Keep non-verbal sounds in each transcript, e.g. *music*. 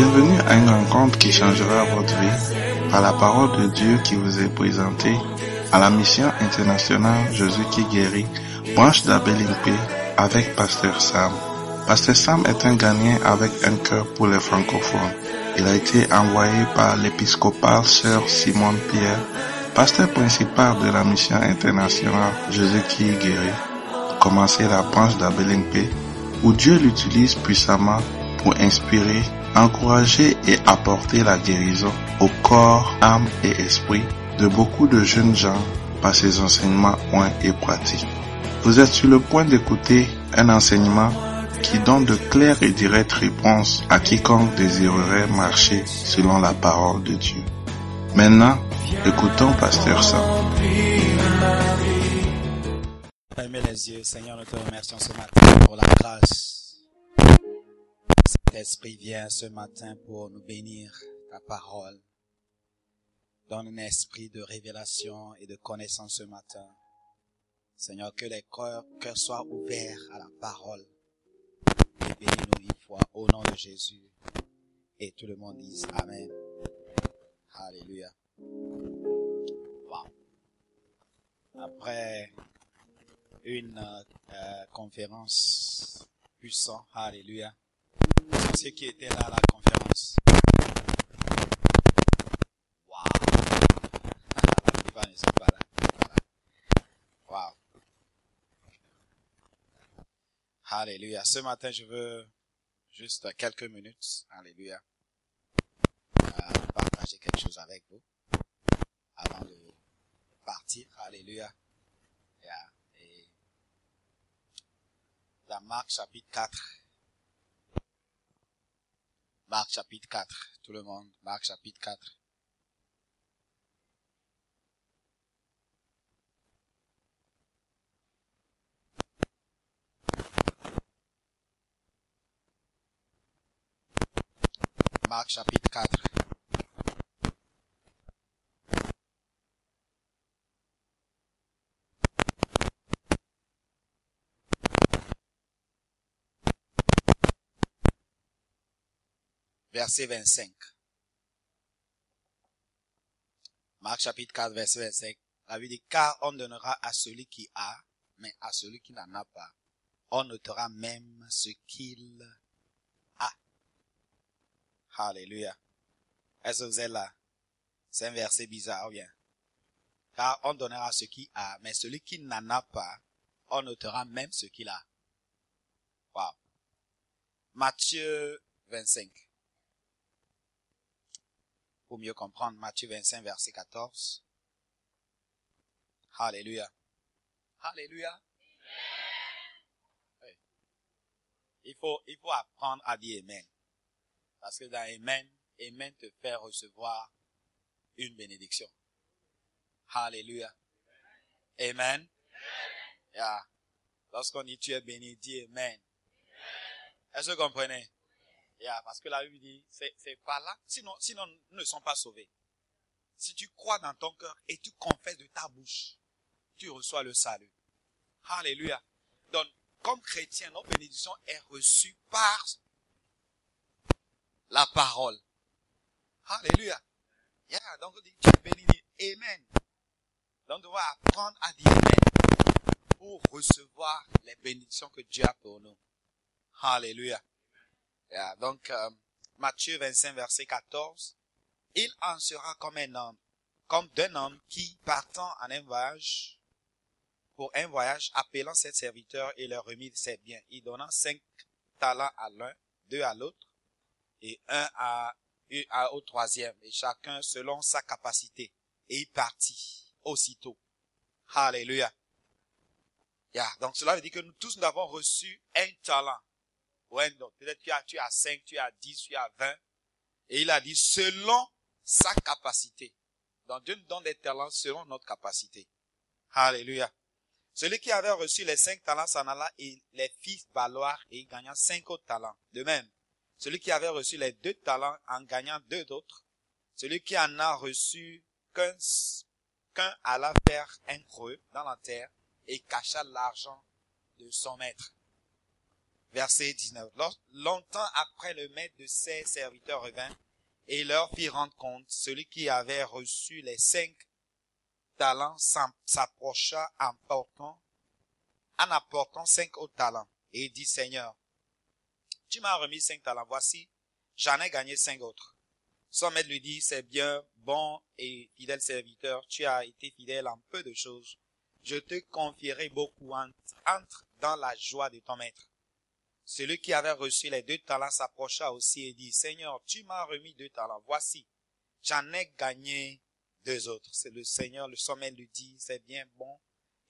Bienvenue à une rencontre qui changera votre vie par la parole de Dieu qui vous est présentée à la mission internationale Jésus qui guérit, branche d'Abelimpé avec Pasteur Sam. Pasteur Sam est un Ghanéen avec un cœur pour les francophones. Il a été envoyé par l'épiscopal Sœur Simone Pierre, pasteur principal de la mission internationale Jésus qui guérit, commencer la branche d'Abelimpé où Dieu l'utilise puissamment pour inspirer, encourager et apporter la guérison au corps, âme et esprit de beaucoup de jeunes gens par ses enseignements points et pratiques. Vous êtes sur le point d'écouter un enseignement qui donne de claires et directes réponses à quiconque désirerait marcher selon la parole de Dieu. Maintenant, écoutons Pasteur Sam. Cet esprit vient ce matin pour nous bénir ta parole. Donne un esprit de révélation et de connaissance ce matin. Seigneur, que les cœurs, soient ouverts à la parole. Bénis-nous une fois au nom de Jésus. Et tout le monde dise Amen. Alléluia. Wow. Après une euh, conférence puissante, Alléluia. Ceux qui étaient là à la conférence. Wow. Alléluia. Ce matin, je veux juste quelques minutes, Alléluia, euh, partager quelque chose avec vous avant de partir. Alléluia. Yeah. Et dans Marc chapitre 4. Marc chapitre 4. Tout le monde. Marc chapitre 4. Marc chapitre 4. Verset 25. Marc chapitre 4, verset 25. La Bible dit, car on donnera à celui qui a, mais à celui qui n'en a pas. On notera même ce qu'il a. Alléluia. Est-ce que vous êtes là? C'est un verset bizarre, ou bien? Car on donnera ce qui a, mais celui qui n'en a pas, on notera même ce qu'il a. Wow. Matthieu 25. Pour mieux comprendre, Matthieu 25, verset 14. Alléluia. Alléluia. Oui. Il faut, il faut apprendre à dire Amen. Parce que dans Amen, Amen te fait recevoir une bénédiction. Alléluia. Amen. Yeah. Lorsqu'on dit tu es béni, dis Amen. Est-ce que vous comprenez? Parce que la Bible dit, c'est, pas là. Sinon, sinon, nous ne sommes pas sauvés. Si tu crois dans ton cœur et tu confesses de ta bouche, tu reçois le salut. Alléluia. Donc, comme chrétien, notre bénédiction est reçue par la parole. Alléluia. Yeah, donc tu es béni, Amen. Donc, on apprendre à dire pour recevoir les bénédictions que Dieu a pour nous. Alléluia. Yeah, donc, euh, Matthieu 25, verset 14. Il en sera comme un homme, comme d'un homme qui, partant en un voyage, pour un voyage, appelant ses serviteurs et leur remit ses biens, il donnant cinq talents à l'un, deux à l'autre, et un à, à, au troisième, et chacun selon sa capacité. Et il partit aussitôt. Alléluia. Yeah, donc cela veut dire que nous tous nous avons reçu un talent. Ouais, donc peut-être tu as, tu as 5, tu as 10, tu as 20. Et il a dit selon sa capacité. Donc Dieu nous donne des talents selon notre capacité. Alléluia. Celui qui avait reçu les cinq talents s'en alla et les fit valoir et il gagna cinq autres talents. De même, celui qui avait reçu les deux talents en gagnant deux autres, celui qui en a reçu qu'un qu'un alla faire un creux dans la terre et cacha l'argent de son maître. Verset 19. Longtemps après le maître de ses serviteurs revint et leur fit rendre compte, celui qui avait reçu les cinq talents s'approcha en portant, en apportant cinq autres talents et dit, Seigneur, tu m'as remis cinq talents, voici, j'en ai gagné cinq autres. Son maître lui dit, c'est bien, bon et fidèle serviteur, tu as été fidèle en peu de choses. Je te confierai beaucoup, entre dans la joie de ton maître. Celui qui avait reçu les deux talents s'approcha aussi et dit, Seigneur, tu m'as remis deux talents. Voici, j'en ai gagné deux autres. C'est le Seigneur, le sommet lui dit, c'est bien bon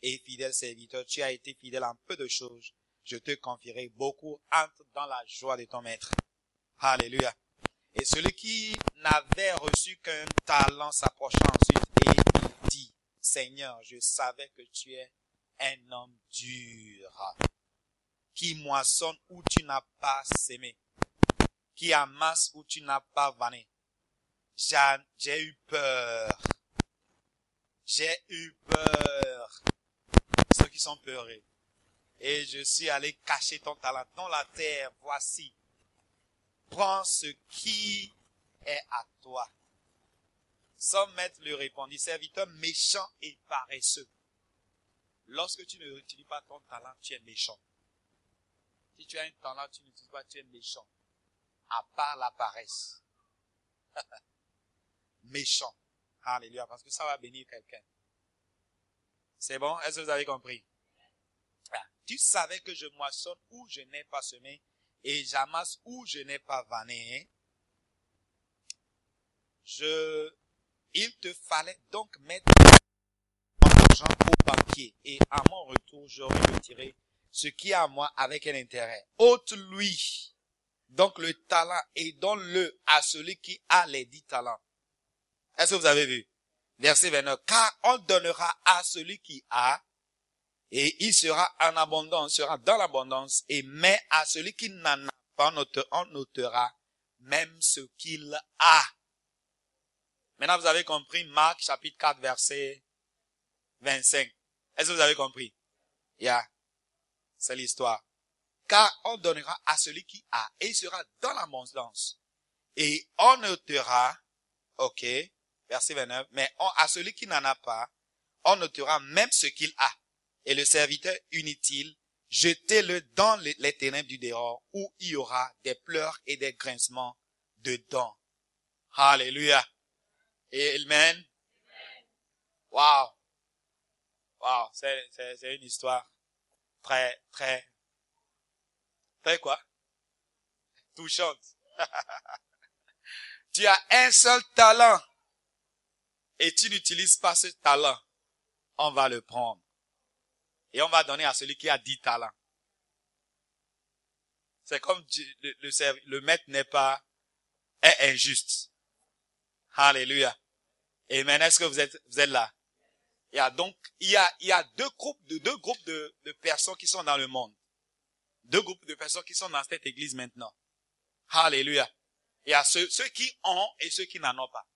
et fidèle serviteur. Tu as été fidèle en peu de choses. Je te confierai beaucoup. Entre dans la joie de ton maître. Alléluia. Et celui qui n'avait reçu qu'un talent s'approcha ensuite et dit, Seigneur, je savais que tu es un homme dur qui moissonne où tu n'as pas sémé, qui amasse où tu n'as pas vanné. J'ai eu peur. J'ai eu peur. Ceux qui sont peurés. Et je suis allé cacher ton talent dans la terre. Voici. Prends ce qui est à toi. Son maître lui répondit, serviteur méchant et paresseux. Lorsque tu ne réutilises pas ton talent, tu es méchant. Si tu as un talent, tu n'utilises pas, tu es méchant. À part la paresse. *laughs* méchant. Alléluia, parce que ça va bénir quelqu'un. C'est bon? Est-ce que vous avez compris? Ah, tu savais que je moissonne où je n'ai pas semé et j'amasse où je n'ai pas vanné. Je, il te fallait donc mettre mon argent au banquier et à mon retour, j'aurais retiré ce qui est à moi avec un intérêt. Ôte-lui donc le talent et donne-le à celui qui a les dix talents. Est-ce que vous avez vu? Verset 29. Car on donnera à celui qui a et il sera en abondance, sera dans l'abondance et mais à celui qui n'en a pas, on notera même ce qu'il a. Maintenant, vous avez compris Marc chapitre 4 verset 25. Est-ce que vous avez compris? Yeah. C'est l'histoire. Car on donnera à celui qui a, et il sera dans l'abondance. Et on notera, ok, verset 29, mais à celui qui n'en a pas, on notera même ce qu'il a. Et le serviteur inutile, jetez-le dans les ténèbres du dehors, où il y aura des pleurs et des grincements dedans. Alléluia. Amen. Wow. Wow, c'est une histoire très, très, très quoi? Touchante. *laughs* tu as un seul talent et tu n'utilises pas ce talent. On va le prendre. Et on va donner à celui qui a dix talents. C'est comme le, maître n'est pas est injuste. Alléluia. Amen. Est-ce que vous êtes là? Il y a donc, il y a, il y a deux groupes de, deux groupes de, de personnes qui sont dans le monde. Deux groupes de personnes qui sont dans cette église maintenant. Alléluia. Il y a ceux, ceux qui ont et ceux qui n'en ont pas.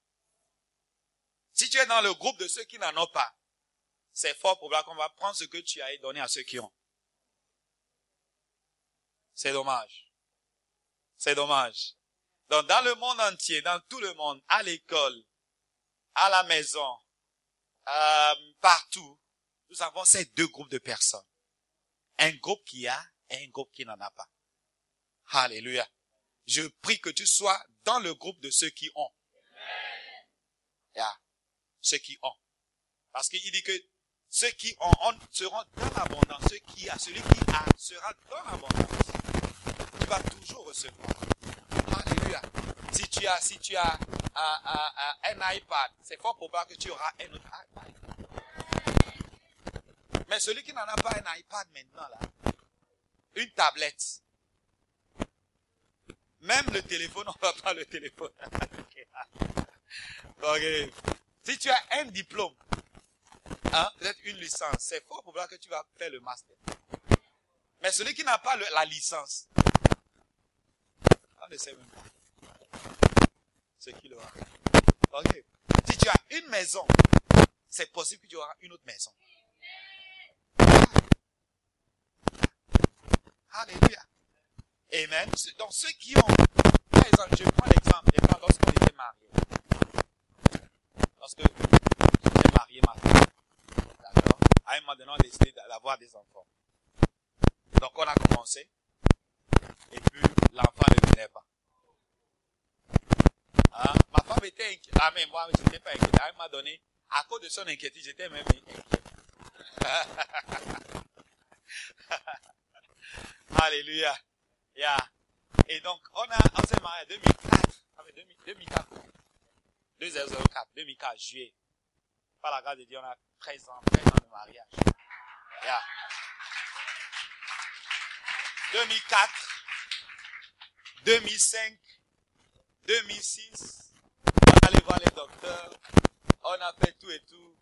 Si tu es dans le groupe de ceux qui n'en ont pas, c'est fort probable qu'on va prendre ce que tu as et donner à ceux qui ont. C'est dommage. C'est dommage. Donc dans le monde entier, dans tout le monde, à l'école, à la maison, euh, partout, nous avons ces deux groupes de personnes. Un groupe qui a et un groupe qui n'en a pas. Alléluia. Je prie que tu sois dans le groupe de ceux qui ont. Yeah. Ceux qui ont. Parce qu'il dit que ceux qui ont, seront dans l'abondance. Ceux qui a, celui qui a sera dans l'abondance. Tu vas toujours recevoir. Alléluia. Si tu as, si tu as un iPad, c'est fort probable que tu auras un autre iPad. Mais celui qui n'en a pas un iPad maintenant, là, une tablette, même le téléphone, *laughs* on va pas le téléphone. ok. Si tu as un diplôme, hein, peut-être une licence, c'est fort probable que tu vas faire le master. Mais celui qui n'a pas la licence, on ne sait même ce qu'il aura. Ok. Si tu as une maison, c'est possible que tu auras une autre maison. Alléluia. Amen. Donc ceux qui ont, par exemple, je prends l'exemple, lorsqu'on était mariés. Lorsque j'étais marié, ma femme, d'accord, à un moment donné, on a décidé d'avoir des enfants. Donc on a commencé, et puis l'enfant ne venait pas. Hein? Ma femme inquiète. Ah, moi, je n'étais pas inquiète. Elle m'a donné, à cause de son inquiétude, j'étais même inquiet. *laughs* Alléluia. Et donc, on, a, on s'est marié en 2004. 2004. 2004, 2004, juillet. Par la grâce de Dieu, on a 13 ans, 13 ans de mariage. Yeah. 2004, 2005, 2006, on allait les docteurs, on a fait tout et tout.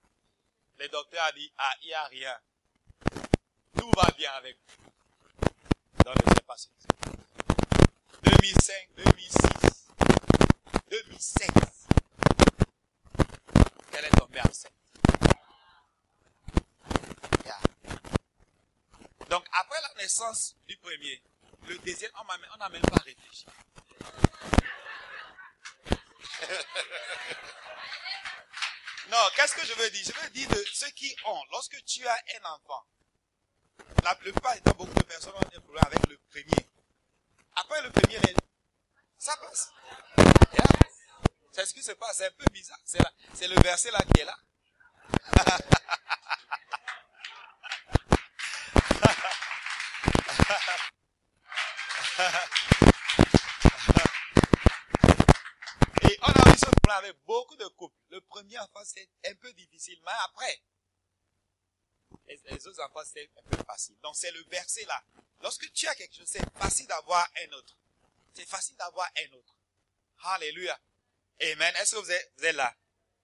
Le docteur a dit, ah, il n'y a rien. Tout va bien avec vous. Dans le passé. 2005, 2006, 2007. Elle est tombée enceinte? Donc, après la naissance du premier, le deuxième, on n'a même pas réfléchi. *laughs* non, qu'est-ce que je veux dire? Je veux dire de ceux qui ont, lorsque tu as un enfant, la plupart beaucoup de personnes ont un problème avec le premier. Après le premier, ça passe. C'est ce qui se passe, c'est un peu bizarre. C'est le verset là qui est là. *laughs* Et on a eu ce problème avec beaucoup de couples. Le premier enfant, c'est un peu difficile, mais après, les, autres enfants, c'est un peu facile. Donc, c'est le verset là. Lorsque tu as quelque chose, c'est facile d'avoir un autre. C'est facile d'avoir un autre. Alléluia. Amen. Est-ce que vous êtes, là?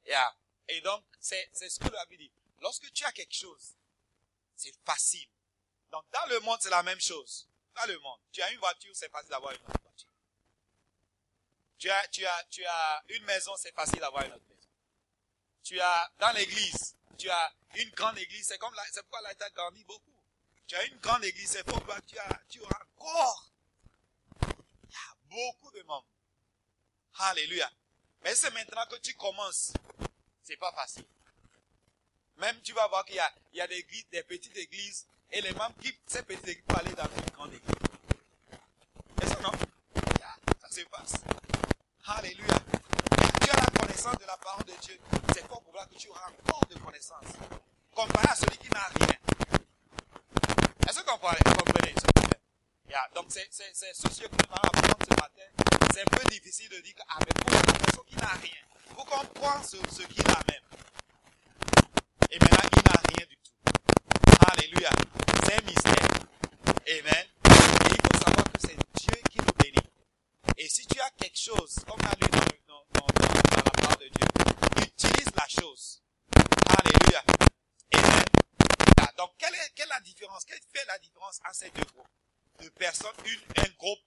Yeah. Et donc, c'est ce que la Bible dit. Lorsque tu as quelque chose, c'est facile. Donc, dans le monde, c'est la même chose. Dans le monde, tu as une voiture, c'est facile d'avoir une autre. Tu as, tu as, tu as une maison, c'est facile d'avoir une autre maison. Tu as, dans l'église, tu as une grande église, c'est comme la, c'est pourquoi là, tu as grandi beaucoup. Tu as une grande église, c'est pourquoi tu as, tu auras encore. Il y a beaucoup de membres. Alléluia. Mais c'est maintenant que tu commences. C'est pas facile. Même tu vas voir qu'il y a, il y a des, des petites églises et les membres qui, ces petites églises, aller dans une grande église. Et ça non? Ça se passe. Alléluia. Tu as la connaissance de la parole de Dieu. C'est fort probable que tu auras encore de connaissances. Comparé à celui qui n'a rien. Est-ce que vous comprenez, ce yeah. Donc c'est, ceci que nous allons apprendre ce matin. C'est un peu difficile de dire que, ah, mais pour personne qui n'a rien, vous comprenez ce, ce qu'il a même. Et maintenant, il n'a rien du tout. Alléluia. C'est un mystère. Amen. Et il faut savoir que c'est Dieu qui nous bénit. Et si tu as quelque chose, comme on a lu dans, dans, dans, la parole de Dieu, utilise la chose. Alléluia. Amen. Donc, quelle est, quelle est la différence? Quelle fait la différence entre ces deux groupes? De personnes, une, un groupe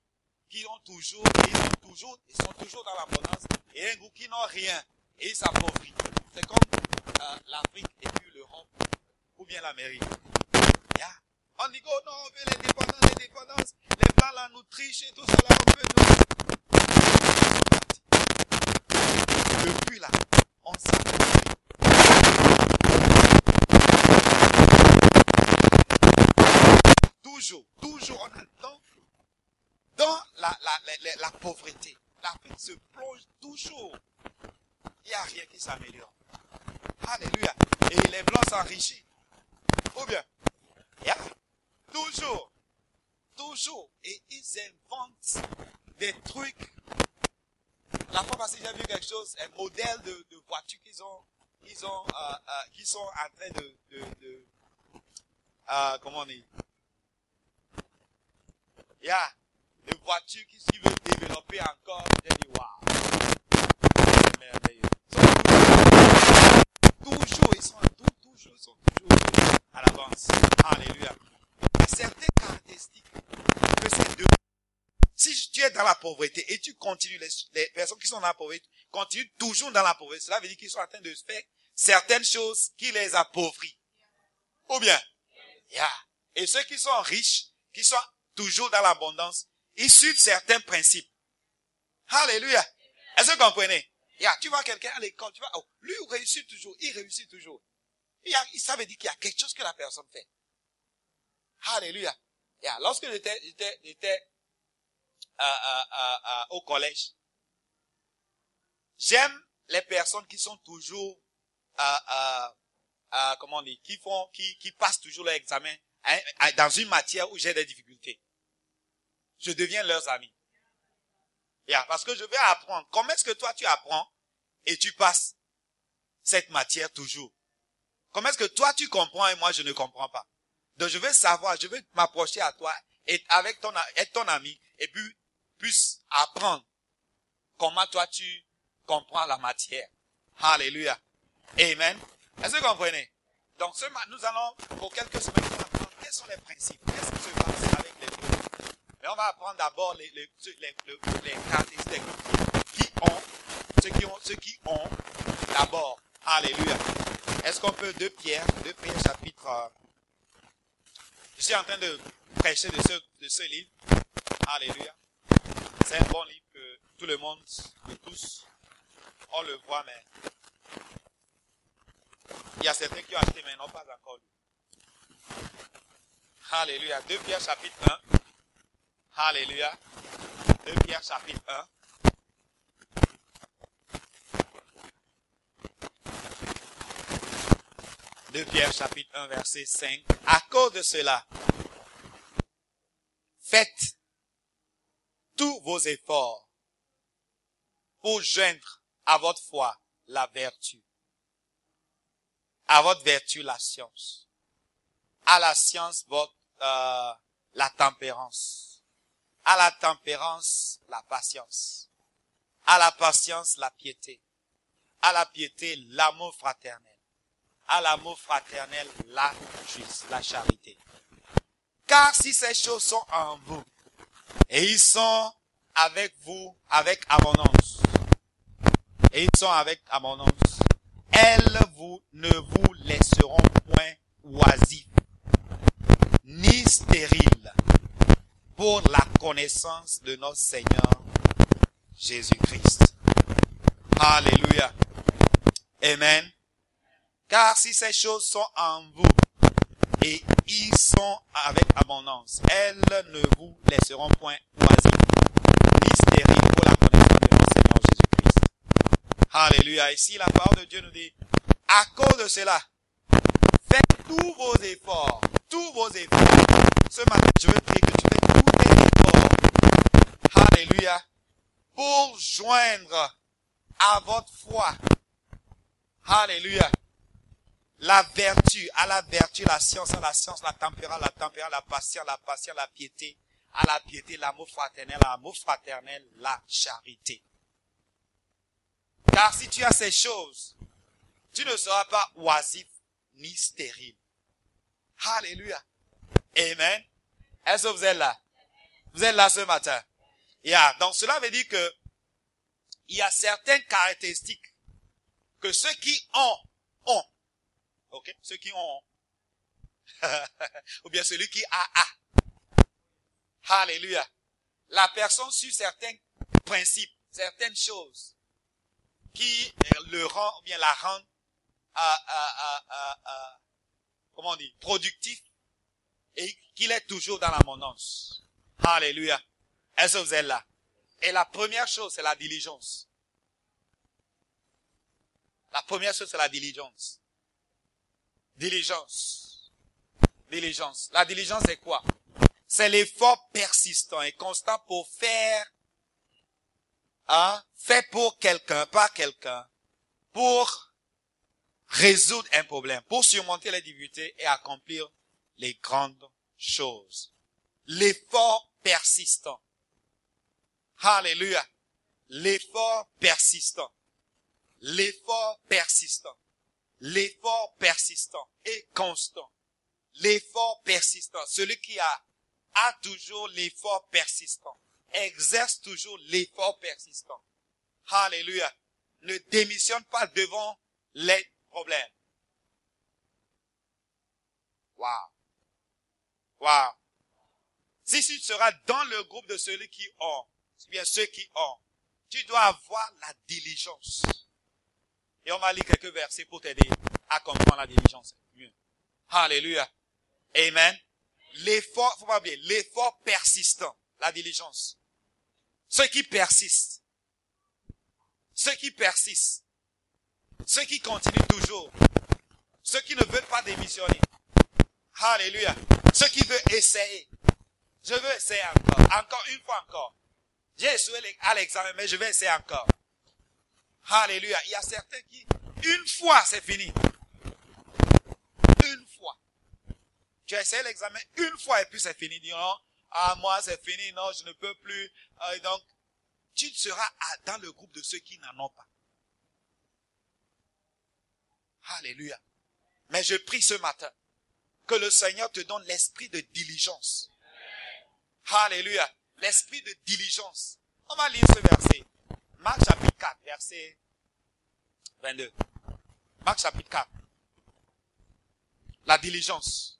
qui ont toujours, ils sont toujours, ils sont toujours dans l'abondance, et un groupe qui n'ont rien, et ils s'appauvrissent. C'est comme euh, l'Afrique et puis l'Europe, ou bien l'Amérique. Yeah. On dit, oh non, on veut l'indépendance, l'indépendance. Les blancs là nous trichent et tout ça là, on veut nous. Depuis là, on s'appauvrit. Toujours, toujours, on attend dans la, la, la, la pauvreté. L'Afrique se plonge toujours. Il n'y a rien qui s'améliore. Et les blancs s'enrichissent. Ou bien, toujours, toujours. Et ils inventent des trucs. La fois passée, j'ai vu quelque chose, un modèle de, voiture qu'ils ont, euh, euh, qui sont en train de, euh, comment on dit? Yeah. Des voitures qui, qui veulent développer encore. J'ai dit. Merveilleux toujours, ils sont toujours, ils sont toujours à l'avance. Alléluia. Certaines caractéristiques que ces deux. Si tu es dans la pauvreté et tu continues, les, les personnes qui sont dans la pauvreté continuent toujours dans la pauvreté, cela veut dire qu'ils sont en train de faire certaines choses qui les appauvrit. Ou bien, yeah. Et ceux qui sont riches, qui sont toujours dans l'abondance, ils suivent certains principes. Alléluia. Est-ce que vous comprenez? Yeah, tu vois quelqu'un à l'école, tu vois, oh, lui réussit toujours, il réussit toujours. Il, a, ça veut dire qu'il y a quelque chose que la personne fait. Alléluia. Yeah, lorsque j'étais, j'étais, j'étais euh, euh, euh, au collège, j'aime les personnes qui sont toujours, comment on dit, qui font, qui, qui passent toujours l'examen hein, dans une matière où j'ai des difficultés. Je deviens leurs amis. Yeah, parce que je vais apprendre. Comment est-ce que toi tu apprends et tu passes cette matière toujours? Comment est-ce que toi tu comprends et moi je ne comprends pas? Donc je veux savoir, je veux m'approcher à toi et avec ton, être ton ami et puis puisse apprendre comment toi tu comprends la matière. Alléluia. Amen. Est-ce que vous comprenez? Donc ce, nous allons pour quelques semaines apprendre quels sont les principes, qu'est-ce qui se passe avec les groupes. Mais on va apprendre d'abord les, les, les, les, caractéristiques des groupes qui ont, ceux qui ont, ceux qui d'abord. Alléluia. Est-ce qu'on peut, deux Pierre, deux Pierre chapitre, je suis en train de prêcher de ce, livre. Alléluia. C'est un bon livre que tout le monde, que tous, on le voit, mais il y a certains qui ont acheté, mais n'ont pas encore lu. Alléluia. Deux Pierre chapitre 1. Alléluia. Deux Pierre chapitre 1. De Pierre chapitre 1 verset 5. À cause de cela, faites tous vos efforts pour joindre à votre foi la vertu, à votre vertu la science, à la science votre euh, la tempérance, à la tempérance la patience, à la patience la piété, à la piété l'amour fraternel à l'amour fraternel, la justice, la charité. Car si ces choses sont en vous, et ils sont avec vous, avec abondance, et ils sont avec abondance, elles vous, ne vous laisseront point oisifs, ni stériles, pour la connaissance de notre Seigneur Jésus-Christ. Alléluia. Amen. Car si ces choses sont en vous et ils sont avec abondance, elles ne vous laisseront point oisifs, ni pour la connaissance de Seigneur Jésus-Christ. Alléluia. Ici, la parole de Dieu nous dit, à cause de cela, faites tous vos efforts, tous vos efforts. Ce matin, je veux prier que tu fais tous tes efforts. Alléluia. Pour joindre à votre foi. Alléluia la vertu, à la vertu, la science, à la science, la tempérance, la tempérance, la patience, la patience, la piété, à la piété, l'amour fraternel, l'amour fraternel, la charité. Car si tu as ces choses, tu ne seras pas oisif ni stérile. Alléluia. Amen. Est-ce que vous êtes là? Vous êtes là ce matin? Yeah. Donc cela veut dire que il y a certaines caractéristiques que ceux qui ont, ont. Ok? Ceux qui ont. *laughs* Ou bien celui qui a a. Alléluia. La personne suit certains principes, certaines choses qui le rend, ou bien la rendent, comment on dit, productif et qu'il est toujours dans l'abondance. Alléluia. Est-ce que là? Et la première chose, c'est la diligence. La première chose, c'est la diligence. Diligence. Diligence. La diligence c'est quoi? C'est l'effort persistant et constant pour faire, hein, fait pour quelqu'un, pas quelqu'un, pour résoudre un problème, pour surmonter les difficultés et accomplir les grandes choses. L'effort persistant. Alléluia. L'effort persistant. L'effort persistant l'effort persistant et constant. L'effort persistant. Celui qui a, a toujours l'effort persistant. Exerce toujours l'effort persistant. Alléluia. Ne démissionne pas devant les problèmes. Wow. Wow. Si tu seras dans le groupe de ceux qui ont, bien ceux qui ont, tu dois avoir la diligence. Et on va lire quelques versets pour t'aider à comprendre la diligence. Mieux. Alléluia. Amen. L'effort, faut pas oublier, l'effort persistant, la diligence. Ceux qui persistent. Ceux qui persistent. Ceux qui continuent toujours. Ceux qui ne veulent pas démissionner. Alléluia. Ceux qui veulent essayer. Je veux essayer encore. Encore une fois encore. J'ai échoué à l'examen, mais je vais essayer encore. Alléluia. Il y a certains qui, une fois, c'est fini. Une fois. Tu as essayé l'examen une fois et puis c'est fini. Dis non, ah, moi, c'est fini. Non, je ne peux plus. Ah, donc, tu seras dans le groupe de ceux qui n'en ont pas. Alléluia. Mais je prie ce matin que le Seigneur te donne l'esprit de diligence. Alléluia. L'esprit de diligence. On va lire ce verset. Marc chapitre 4, verset 22. Marc chapitre 4. La diligence.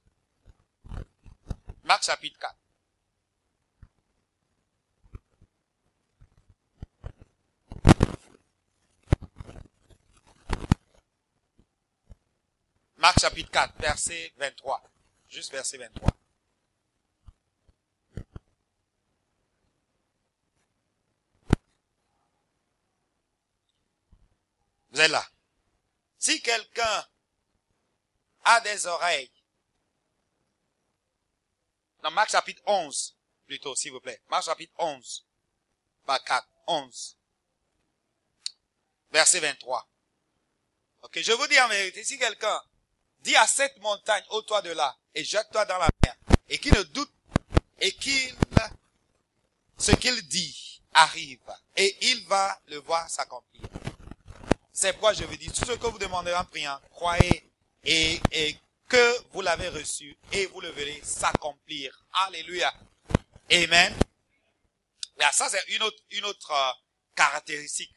Marc chapitre 4. Marc chapitre 4, verset 23. Juste verset 23. Vous êtes là. Si quelqu'un a des oreilles, dans Marc chapitre 11, plutôt, s'il vous plaît. Marc chapitre 11, pas 4, 11. Verset 23. Ok, je vous dis en vérité, si quelqu'un dit à cette montagne, au toi de là, et jette-toi dans la mer, et qui ne doute, et qu'il, ce qu'il dit arrive, et il va le voir s'accomplir. C'est pourquoi je vous dis, tout ce que vous demanderez en priant, croyez et, et que vous l'avez reçu et vous le verrez s'accomplir. Alléluia. Amen. ça, c'est une autre, une autre euh, caractéristique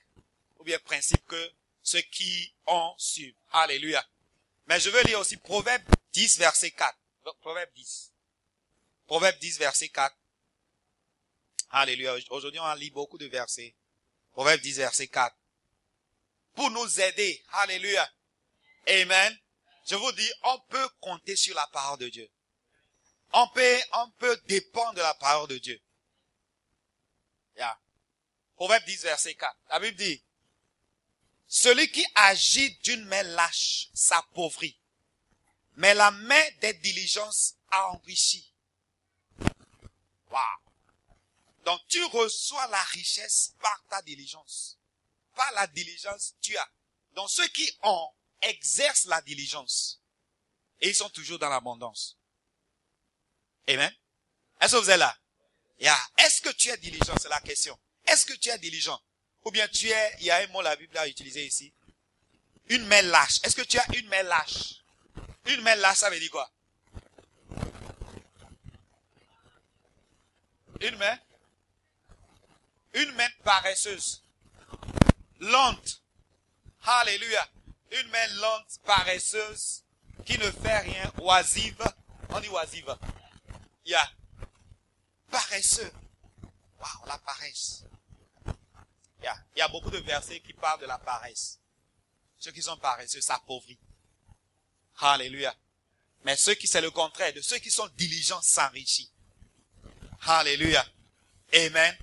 ou bien principe que ceux qui ont su. Alléluia. Mais je veux lire aussi Proverbe 10, verset 4. Proverbe 10. Proverbe 10, verset 4. Alléluia. Aujourd'hui, on lit beaucoup de versets. Proverbe 10, verset 4. Pour nous aider. Alléluia. Amen. Je vous dis, on peut compter sur la parole de Dieu. On peut, on peut dépendre de la parole de Dieu. Yeah. Proverbe 10, verset 4. La Bible dit, celui qui agit d'une main lâche s'appauvrit, mais la main des diligences a enrichi. Wow. Donc tu reçois la richesse par ta diligence. Par la diligence, tu as. Donc ceux qui ont exercent la diligence. Et ils sont toujours dans l'abondance. Amen. Est-ce que vous êtes là? Est-ce que tu es diligent? C'est la question. Est-ce que tu es diligent? Ou bien tu es, il y a un mot la Bible a utilisé ici. Une main lâche. Est-ce que tu as une main lâche? Une main lâche, ça veut dire quoi? Une main? Une main paresseuse. Lente. Alléluia une main lente, paresseuse, qui ne fait rien, oisive. On dit oisive. Il y a paresseux. Waouh, la paresse. Il y, a, il y a beaucoup de versets qui parlent de la paresse. Ceux qui sont paresseux s'appauvrissent. Alléluia. Mais ceux qui c'est le contraire, de ceux qui sont diligents s'enrichissent. Alléluia. Amen.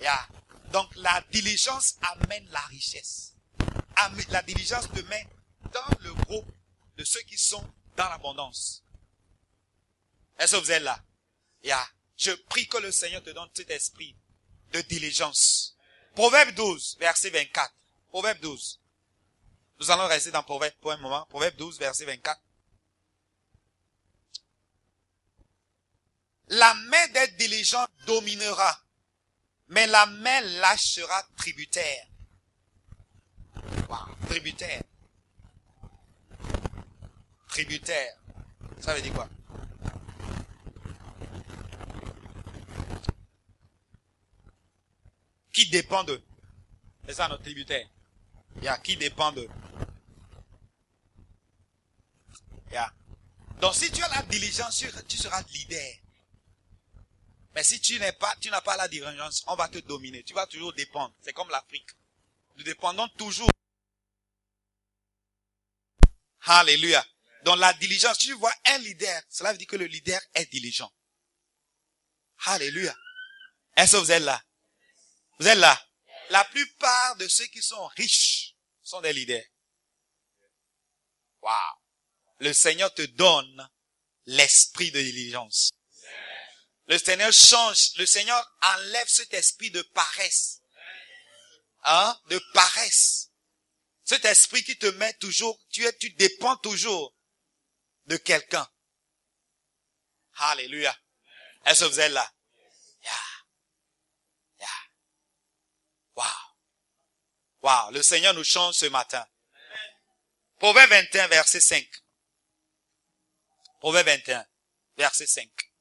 Yeah. Donc la diligence amène la richesse la diligence te met dans le groupe de ceux qui sont dans l'abondance. Est-ce que vous êtes là? Yeah. Je prie que le Seigneur te donne cet esprit de diligence. Proverbe 12, verset 24. Proverbe 12. Nous allons rester dans Proverbe pour un moment. Proverbe 12, verset 24. La main des diligents dominera, mais la main lâche sera tributaire tributaire. Tributaire. Ça veut dire quoi? Qui dépend de. C'est ça notre tributaire. Il y a qui dépend de. Il y a. Donc si tu as la diligence, tu seras leader. Mais si tu n'es pas, tu n'as pas la dirigeance, on va te dominer. Tu vas toujours dépendre. C'est comme l'Afrique. Nous dépendons toujours. Alléluia. Dans la diligence, tu vois un leader, cela veut dire que le leader est diligent. Alléluia. Est-ce que vous êtes là? Vous êtes là? La plupart de ceux qui sont riches sont des leaders. Wow. Le Seigneur te donne l'esprit de diligence. Le Seigneur change, le Seigneur enlève cet esprit de paresse. Hein? De paresse. Cet esprit qui te met toujours, tu es, tu dépends toujours de quelqu'un. Alléluia. Est-ce que vous êtes là? Yeah. Yeah. Wow. Wow. Le Seigneur nous change ce matin. Proverbe 21, verset 5. Proverbe 21, verset 5.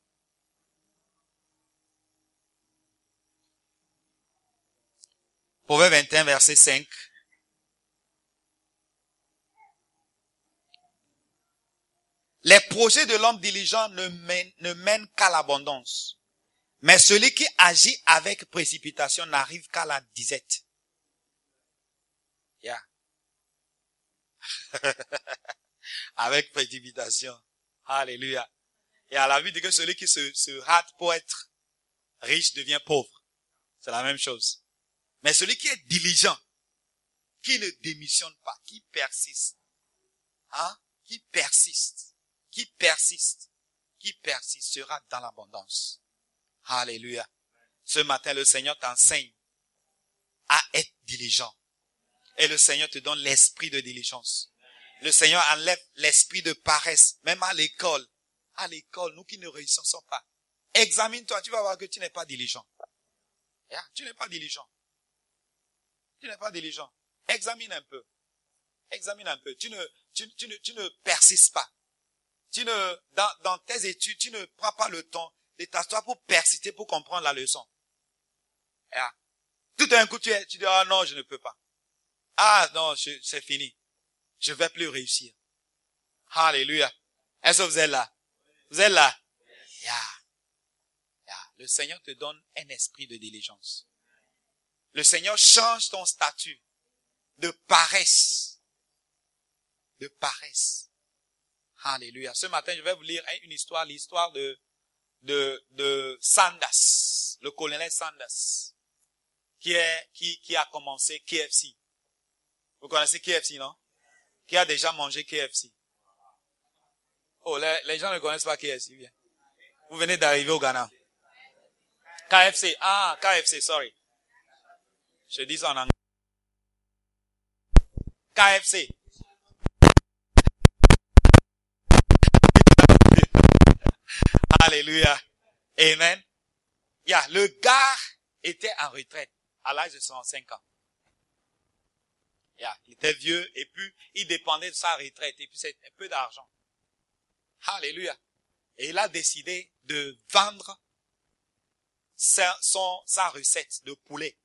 Proverbe 21, verset 5. Les projets de l'homme diligent ne mènent, ne mènent qu'à l'abondance. Mais celui qui agit avec précipitation n'arrive qu'à la disette. Yeah. *laughs* avec précipitation. Alléluia. Et à la vue de que celui qui se, se hâte pour être riche devient pauvre. C'est la même chose. Mais celui qui est diligent, qui ne démissionne pas, qui persiste, hein, qui persiste, qui persiste, qui persiste sera dans l'abondance. Alléluia. Ce matin, le Seigneur t'enseigne à être diligent. Et le Seigneur te donne l'esprit de diligence. Le Seigneur enlève l'esprit de paresse, même à l'école. À l'école, nous qui ne réussissons pas. Examine-toi, tu vas voir que tu n'es pas diligent. tu n'es pas diligent. Tu n'es pas diligent. Examine un peu. Examine un peu. Tu ne, tu, tu ne, tu ne persistes pas. Tu ne, dans, dans tes études, tu ne prends pas le temps de t'asseoir pour persister, pour comprendre la leçon. Tout d'un coup, tu, es, tu dis, ah non, je ne peux pas. Ah non, c'est fini. Je vais plus réussir. Alléluia. Est-ce que vous êtes là? Vous êtes là? Yeah. Yeah. Le Seigneur te donne un esprit de diligence. Le Seigneur change ton statut de paresse. De paresse. Alléluia. Ce matin, je vais vous lire une histoire, l'histoire de, de, de Sanders, le colonel Sanders, qui est, qui, qui a commencé KFC. Vous connaissez KFC, non? Qui a déjà mangé KFC? Oh, les, les gens ne connaissent pas KFC, bien. Vous venez d'arriver au Ghana. KFC, ah, KFC, sorry. Je dis ça en anglais. KFC. Alléluia. Amen. Yeah, le gars était en retraite à l'âge de 65 ans. Yeah, il était vieux et puis il dépendait de sa retraite et puis c'était un peu d'argent. Alléluia. Et il a décidé de vendre sa, son, sa recette de poulet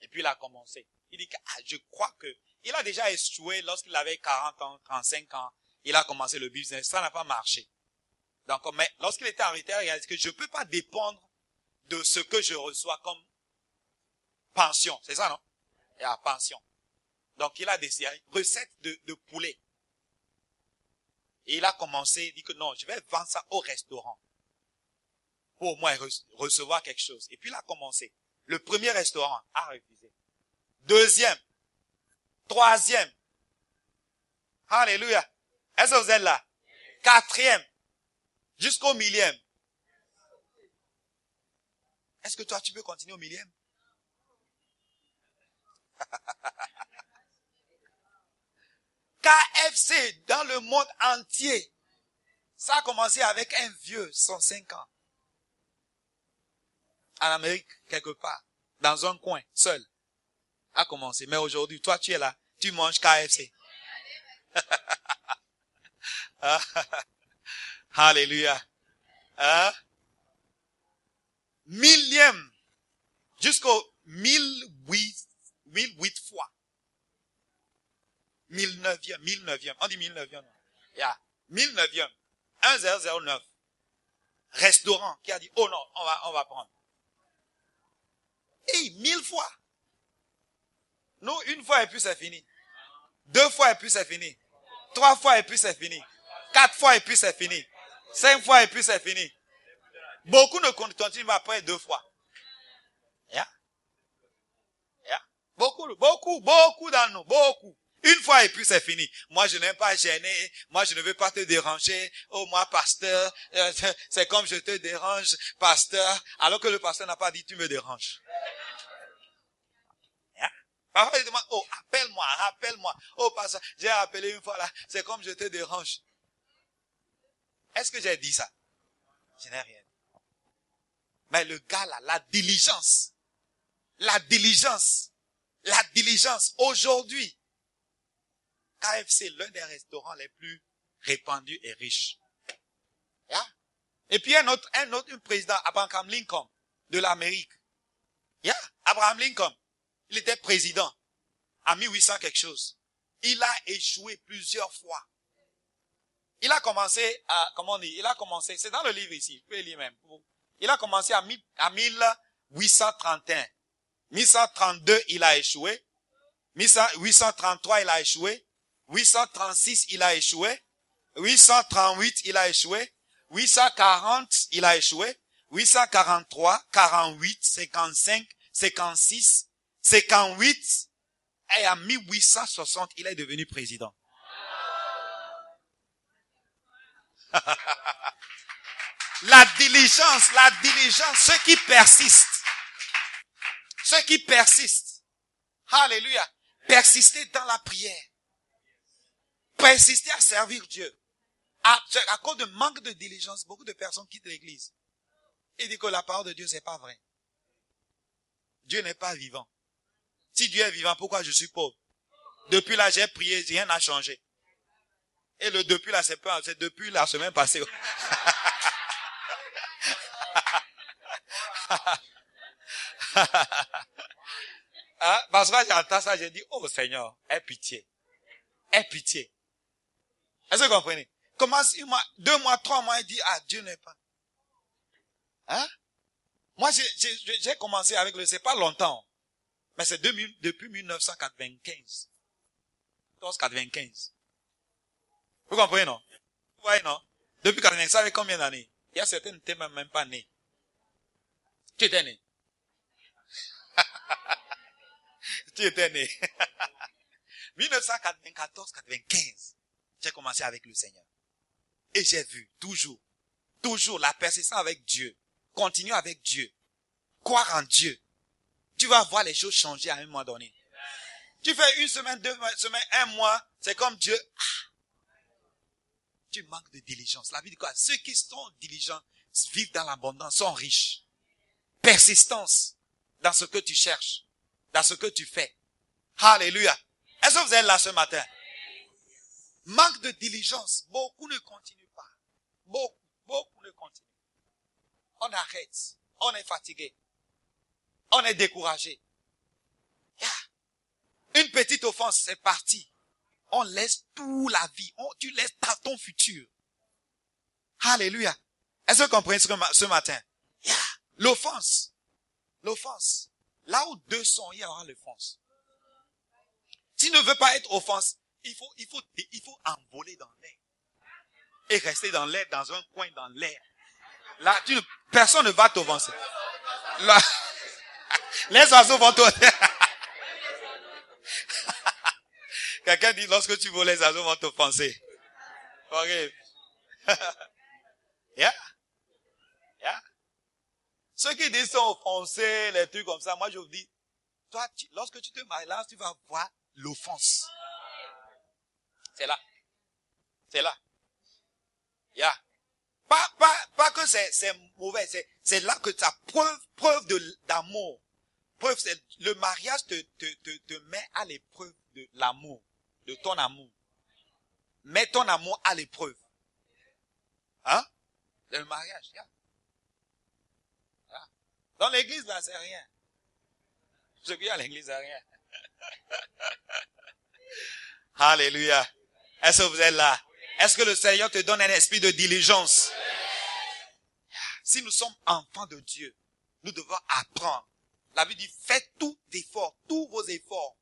et puis il a commencé. Il dit que ah, je crois que il a déjà échoué lorsqu'il avait 40 ans, 35 ans. Il a commencé le business. Ça n'a pas marché. Donc, mais lorsqu'il était en retraite, il a dit que je ne peux pas dépendre de ce que je reçois comme pension. C'est ça, non? Et à pension. Donc, il a décidé, recette de, de poulet. Et il a commencé, il dit que non, je vais vendre ça au restaurant. Pour au moins recevoir quelque chose. Et puis il a commencé. Le premier restaurant a refusé. Deuxième. Troisième. Alléluia. Est-ce que vous êtes là? Quatrième. Jusqu'au millième. Est-ce que toi, tu peux continuer au millième? *laughs* KFC dans le monde entier. Ça a commencé avec un vieux, 105 ans en Amérique, quelque part, dans un coin, seul, a commencé. Mais aujourd'hui, toi, tu es là, tu manges KFC. *laughs* Alléluia. Hein? Millième, jusqu'au mille huit, mille huit fois. Mille neuvième, mille neuvième. On dit mille neuvième. Yeah. Mille neuvième. Un zéro zéro neuf. restaurant qui a dit, oh non, on va, on va prendre. Mille fois. Nous, une fois et puis c'est fini. Deux fois et puis c'est fini. Trois fois et puis c'est fini. Quatre fois et puis c'est fini. Cinq fois et puis c'est fini. Beaucoup ne continuent après deux fois. Beaucoup, beaucoup, beaucoup dans nous, beaucoup. Une fois et puis c'est fini. Moi, je n'aime pas gêner. Moi, je ne veux pas te déranger. Oh, moi, pasteur, euh, *laughs* c'est comme je te dérange, pasteur. Alors que le pasteur n'a pas dit tu me déranges. Yeah? Parfois, il demande, oh, appelle-moi, rappelle-moi. Oh, pasteur, j'ai appelé une fois là. C'est comme je te dérange. Est-ce que j'ai dit ça? Je n'ai rien. Mais le gars là, la diligence. La diligence. La diligence. Aujourd'hui, KFC, l'un des restaurants les plus répandus et riches. Yeah? Et puis un autre, un autre président, Abraham Lincoln, de l'Amérique. Yeah? Abraham Lincoln, il était président en 1800 quelque chose. Il a échoué plusieurs fois. Il a commencé à, comment on dit, il a commencé, c'est dans le livre ici, je peux lire même. Il a commencé à, à 1831. 1132, il a échoué. 1833, il a échoué. 836, il a échoué. 838, il a échoué. 840, il a échoué. 843, 48, 55, 56, 58. Et en 1860, il est devenu président. *laughs* la diligence, la diligence, ceux qui persistent. Ceux qui persistent. Alléluia. Persister dans la prière. Persister à servir Dieu. À, cause de manque de diligence, beaucoup de personnes quittent l'église. Et disent que la parole de Dieu, c'est pas vrai. Dieu n'est pas vivant. Si Dieu est vivant, pourquoi je suis pauvre? Depuis là, j'ai prié, rien n'a changé. Et le depuis là, c'est pas, c'est depuis la semaine passée. ah, *laughs* parce que j'entends ça, j'ai dit, oh Seigneur, aie pitié. Aie pitié. Est-ce que vous comprenez? Commence un mois, deux mois, trois mois, il dit, ah, Dieu n'est pas. Hein? Moi, j'ai commencé avec le, c'est pas longtemps. Mais c'est depuis 1995. 1995. Vous comprenez, non? Vous voyez, non? Depuis 95, ça fait combien d'années? Il y a certains qui n'étaient même pas nés. Tu étais né. *laughs* tu étais né. *laughs* 1994-95 j'ai commencé avec le Seigneur. Et j'ai vu toujours, toujours la persistance avec Dieu. Continue avec Dieu. Croire en Dieu. Tu vas voir les choses changer à un moment donné. Tu fais une semaine, deux semaines, un mois, c'est comme Dieu. Ah. Tu manques de diligence. La vie dit quoi? Ceux qui sont diligents vivent dans l'abondance, sont riches. Persistance dans ce que tu cherches, dans ce que tu fais. Alléluia. Est-ce que vous êtes là ce matin? Manque de diligence. Beaucoup ne continuent pas. Beaucoup, beaucoup ne continuent. On arrête. On est fatigué. On est découragé. Une petite offense, c'est parti. On laisse tout la vie. tu laisses ton futur. Alléluia. Est-ce que vous comprenez ce, matin? L'offense. L'offense. Là où deux sont, il y aura l'offense. Tu ne veux pas être offense, il faut, il faut, il faut envoler dans l'air. Et rester dans l'air, dans un coin dans l'air. Là, tu personne ne va t'offenser. *laughs* Les oiseaux vont t'offenser. *laughs* Quelqu'un dit, lorsque tu voles, les oiseaux vont t'offenser. Ok. *laughs* yeah. Yeah. Ceux qui disent sont offensés, les trucs comme ça, moi je vous dis, toi, lorsque tu te maries là, tu vas voir l'offense. C'est là. C'est là. Yeah. Pas, pas, pas que c'est, mauvais, c'est, là que tu as preuve, preuve d'amour. Preuve, c'est, le mariage te, te, te, te met à l'épreuve de l'amour, de ton amour. Mets ton amour à l'épreuve. Hein? Le mariage, yeah. Dans l'église, là, c'est rien. Ce qui est à l'église, c'est rien. *laughs* Alléluia. Est-ce que vous êtes là? Est-ce que le Seigneur te donne un esprit de diligence? si nous sommes enfants de Dieu, nous devons apprendre. La Bible dit, faites tout effort, tous vos efforts,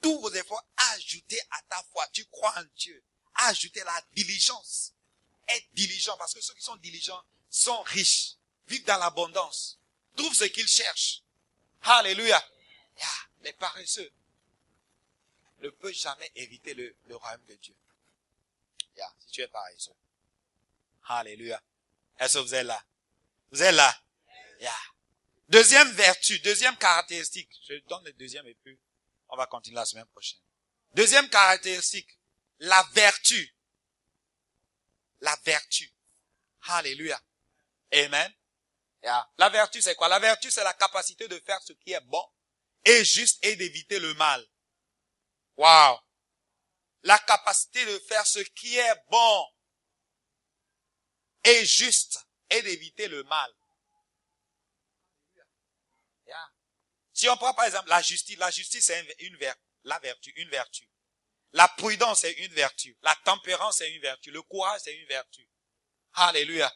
tous vos efforts, ajoutez à ta foi. Tu crois en Dieu. Ajoutez la diligence. Être diligent, parce que ceux qui sont diligents sont riches, vivent dans l'abondance, trouvent ce qu'ils cherchent. Alléluia. les paresseux ne peuvent jamais éviter le, royaume de Dieu. Si tu es paresseux. Alléluia. Est-ce que vous êtes là? Vous êtes là? Deuxième vertu, deuxième caractéristique. Je donne le deuxième et puis on va continuer la semaine prochaine. Deuxième caractéristique, la vertu. La vertu. Alléluia. Amen. La vertu, c'est quoi? La vertu, c'est la capacité de faire ce qui est bon et juste et d'éviter le mal. Wow. La capacité de faire ce qui est bon et juste et d'éviter le mal. Si on prend par exemple la justice, la justice c'est une, vertu, la vertu, une vertu. La prudence c'est une vertu. La tempérance c'est une vertu. Le courage c'est une vertu. Alléluia.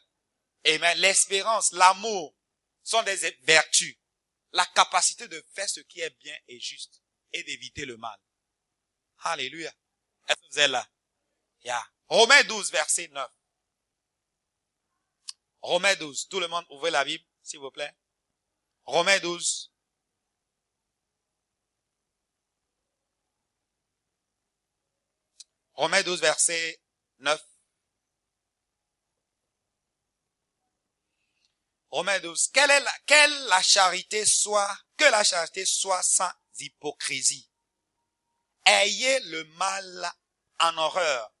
Amen. L'espérance, l'amour sont des vertus. La capacité de faire ce qui est bien et juste et d'éviter le mal. Alléluia. Yeah. Romains 12, verset 9. Romains 12. Tout le monde, ouvrez la Bible, s'il vous plaît. Romains 12, Romains 12, verset 9. Romains 12. Quelle, est la, quelle la charité soit, que la charité soit sans hypocrisie? Ayez le mal en horreur.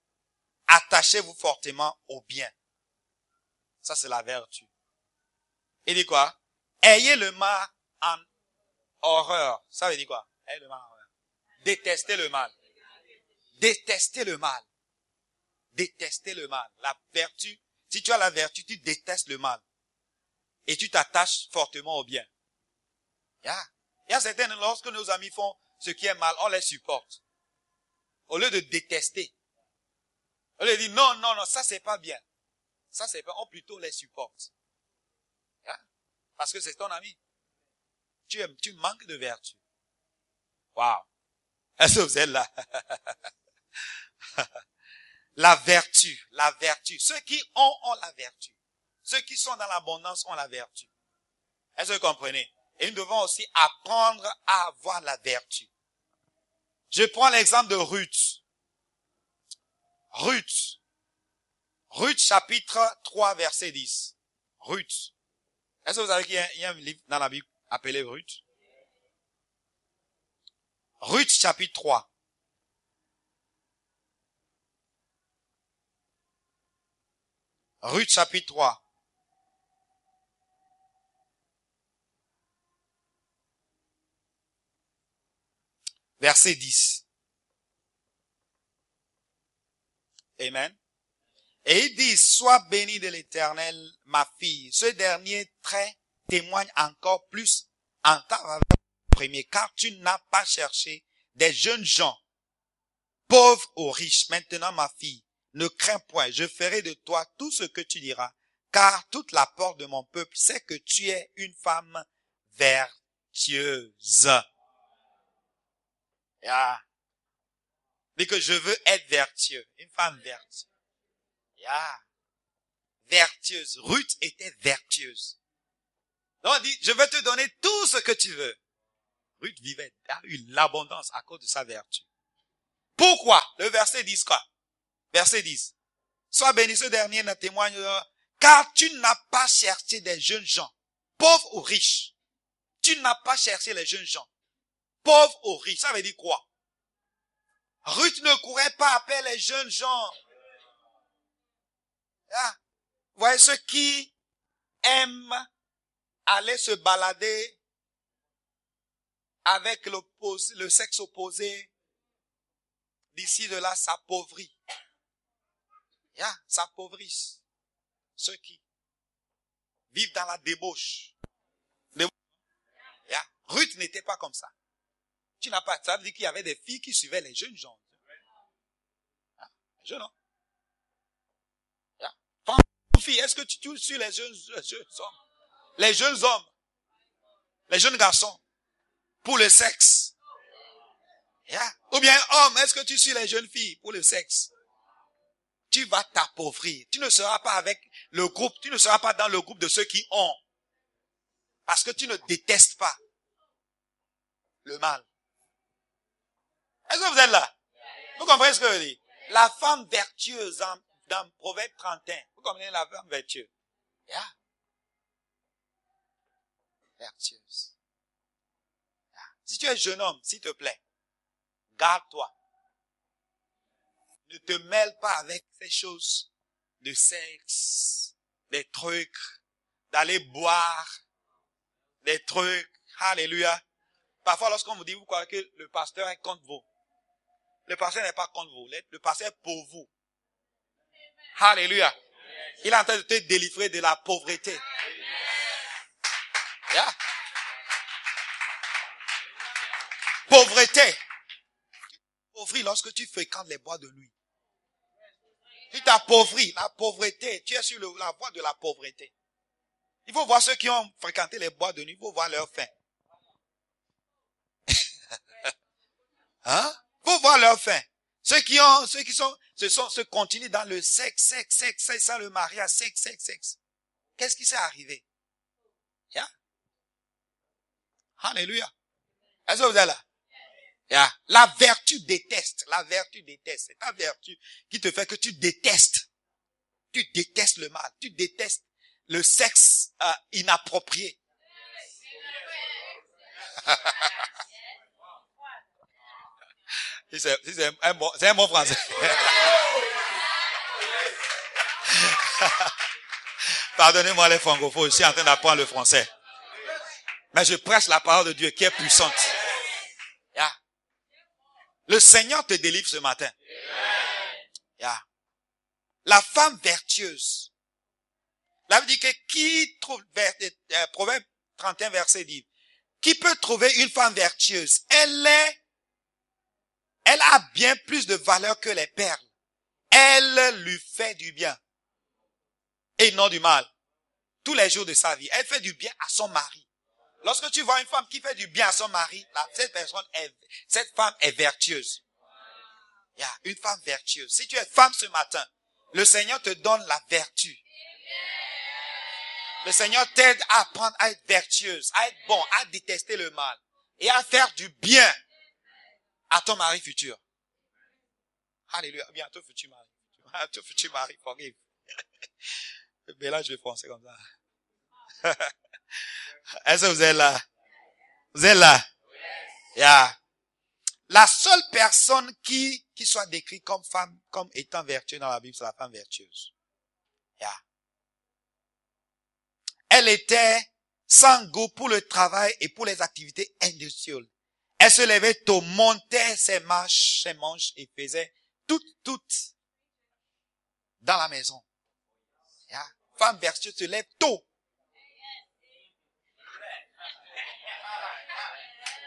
Attachez-vous fortement au bien. Ça, c'est la vertu. Il dit quoi? Ayez le mal en horreur. Ça veut dire quoi? Ayez le mal en horreur. Détestez le mal. Détester le mal. Détester le mal. La vertu, si tu as la vertu, tu détestes le mal. Et tu t'attaches fortement au bien. Il y a certains, lorsque nos amis font ce qui est mal, on les supporte. Au lieu de détester. On leur dit, non, non, non, ça c'est pas bien. Ça c'est pas, on plutôt les supporte. Parce que c'est ton ami. Tu, tu manques de vertu. Wow. Est-ce que vous êtes là? *laughs* la vertu, la vertu. Ceux qui ont, ont la vertu. Ceux qui sont dans l'abondance ont la vertu. Est-ce que vous comprenez? Et nous devons aussi apprendre à avoir la vertu. Je prends l'exemple de Ruth. Ruth. Ruth chapitre 3 verset 10. Ruth. Est-ce que vous savez qu'il y, a un livre dans la Bible appelé Ruth? Ruth chapitre 3. Ruth chapitre 3. Verset 10. Amen. Et il dit, sois béni de l'éternel, ma fille. Ce dernier trait témoigne encore plus en ta premier, car tu n'as pas cherché des jeunes gens, pauvres ou riches. Maintenant, ma fille, ne crains point, je ferai de toi tout ce que tu diras, car toute la porte de mon peuple sait que tu es une femme vertueuse. Yeah. Dit que je veux être vertueux, une femme vertueuse. Yeah. Vertueuse. Ruth était vertueuse. Donc il dit, je vais te donner tout ce que tu veux. Ruth vivait dans une abondance à cause de sa vertu. Pourquoi? Le verset dit quoi? Verset 10. Sois béni, ce dernier ne témoigne, car tu n'as pas cherché des jeunes gens, pauvres ou riches. Tu n'as pas cherché les jeunes gens, pauvres ou riches. Ça veut dire quoi? Ruth ne courait pas après les jeunes gens. Ah, voyez ceux qui aiment aller se balader avec le sexe opposé, d'ici de là s'appauvrit ça s'appauvrissent. Ceux qui vivent dans la débauche. Ruth n'était pas comme ça. Tu n'as pas, ça veut dire qu'il y avait des filles qui suivaient les jeunes gens. Hein? Les jeunes, filles, est-ce que tu suis les jeunes, les jeunes hommes? Les jeunes hommes. Les jeunes garçons. Pour le sexe. Ou bien, homme, est-ce que tu suis les jeunes filles pour le sexe? Tu vas t'appauvrir. Tu ne seras pas avec le groupe, tu ne seras pas dans le groupe de ceux qui ont. Parce que tu ne détestes pas le mal. Est-ce que vous êtes là? Vous comprenez ce que je dis? La femme vertueuse dans Proverbe 31. Vous comprenez la femme vertueuse? Yeah. Vertueuse. Si tu es jeune homme, s'il te plaît, garde-toi. Ne te mêle pas avec ces choses de sexe, des trucs, d'aller boire, des trucs. Alléluia. Parfois, lorsqu'on vous dit, vous croyez que le pasteur est contre vous. Le pasteur n'est pas contre vous. Le pasteur est pour vous. Alléluia. Il est en train de te délivrer de la pauvreté. Pauvreté. Pauvreté lorsque tu fréquentes les bois de nuit. Tu t'appauvris. La pauvreté. Tu es sur la voie de la pauvreté. Il faut voir ceux qui ont fréquenté les bois de nuit. Il faut voir leur fin. *laughs* hein? Faut voir leur fin. Ceux qui ont, ceux qui sont, ce sont, se continuent dans le sexe, sexe, sexe, sexe, sans le mariage, sexe, sexe, sexe. Qu'est-ce qui s'est arrivé? Yeah? Alléluia. Est-ce que vous êtes là? Yeah. La vertu déteste. La vertu déteste. C'est ta vertu qui te fait que tu détestes. Tu détestes le mal. Tu détestes le sexe euh, inapproprié. *laughs* c'est un, bon, un bon français. Pardonnez-moi les francophones, je suis en train d'apprendre le français. Mais je prêche la parole de Dieu qui est puissante. Le Seigneur te délivre ce matin. La femme vertueuse. Là, veut dit que qui trouve, euh, Proverbe 31 verset dit, qui peut trouver une femme vertueuse? Elle est elle a bien plus de valeur que les perles. Elle lui fait du bien. Et non du mal. Tous les jours de sa vie. Elle fait du bien à son mari. Lorsque tu vois une femme qui fait du bien à son mari, cette personne est, cette femme est vertueuse. Il y a une femme vertueuse. Si tu es femme ce matin, le Seigneur te donne la vertu. Le Seigneur t'aide à apprendre à être vertueuse, à être bon, à détester le mal et à faire du bien à ton mari futur. Alléluia. Bientôt futur mari. *laughs* Bientôt futur mari. Forgive. *laughs* Je vais français comme ça. *laughs* Est-ce que vous êtes là? Vous êtes là? Yeah. La seule personne qui, qui soit décrite comme femme, comme étant vertueuse dans la Bible, c'est la femme vertueuse. Yeah. Elle était sans goût pour le travail et pour les activités industrielles. Elle se levait tôt, montait ses marches, ses manches et faisait tout, tout dans la maison. Femme vertueuse se lève tôt.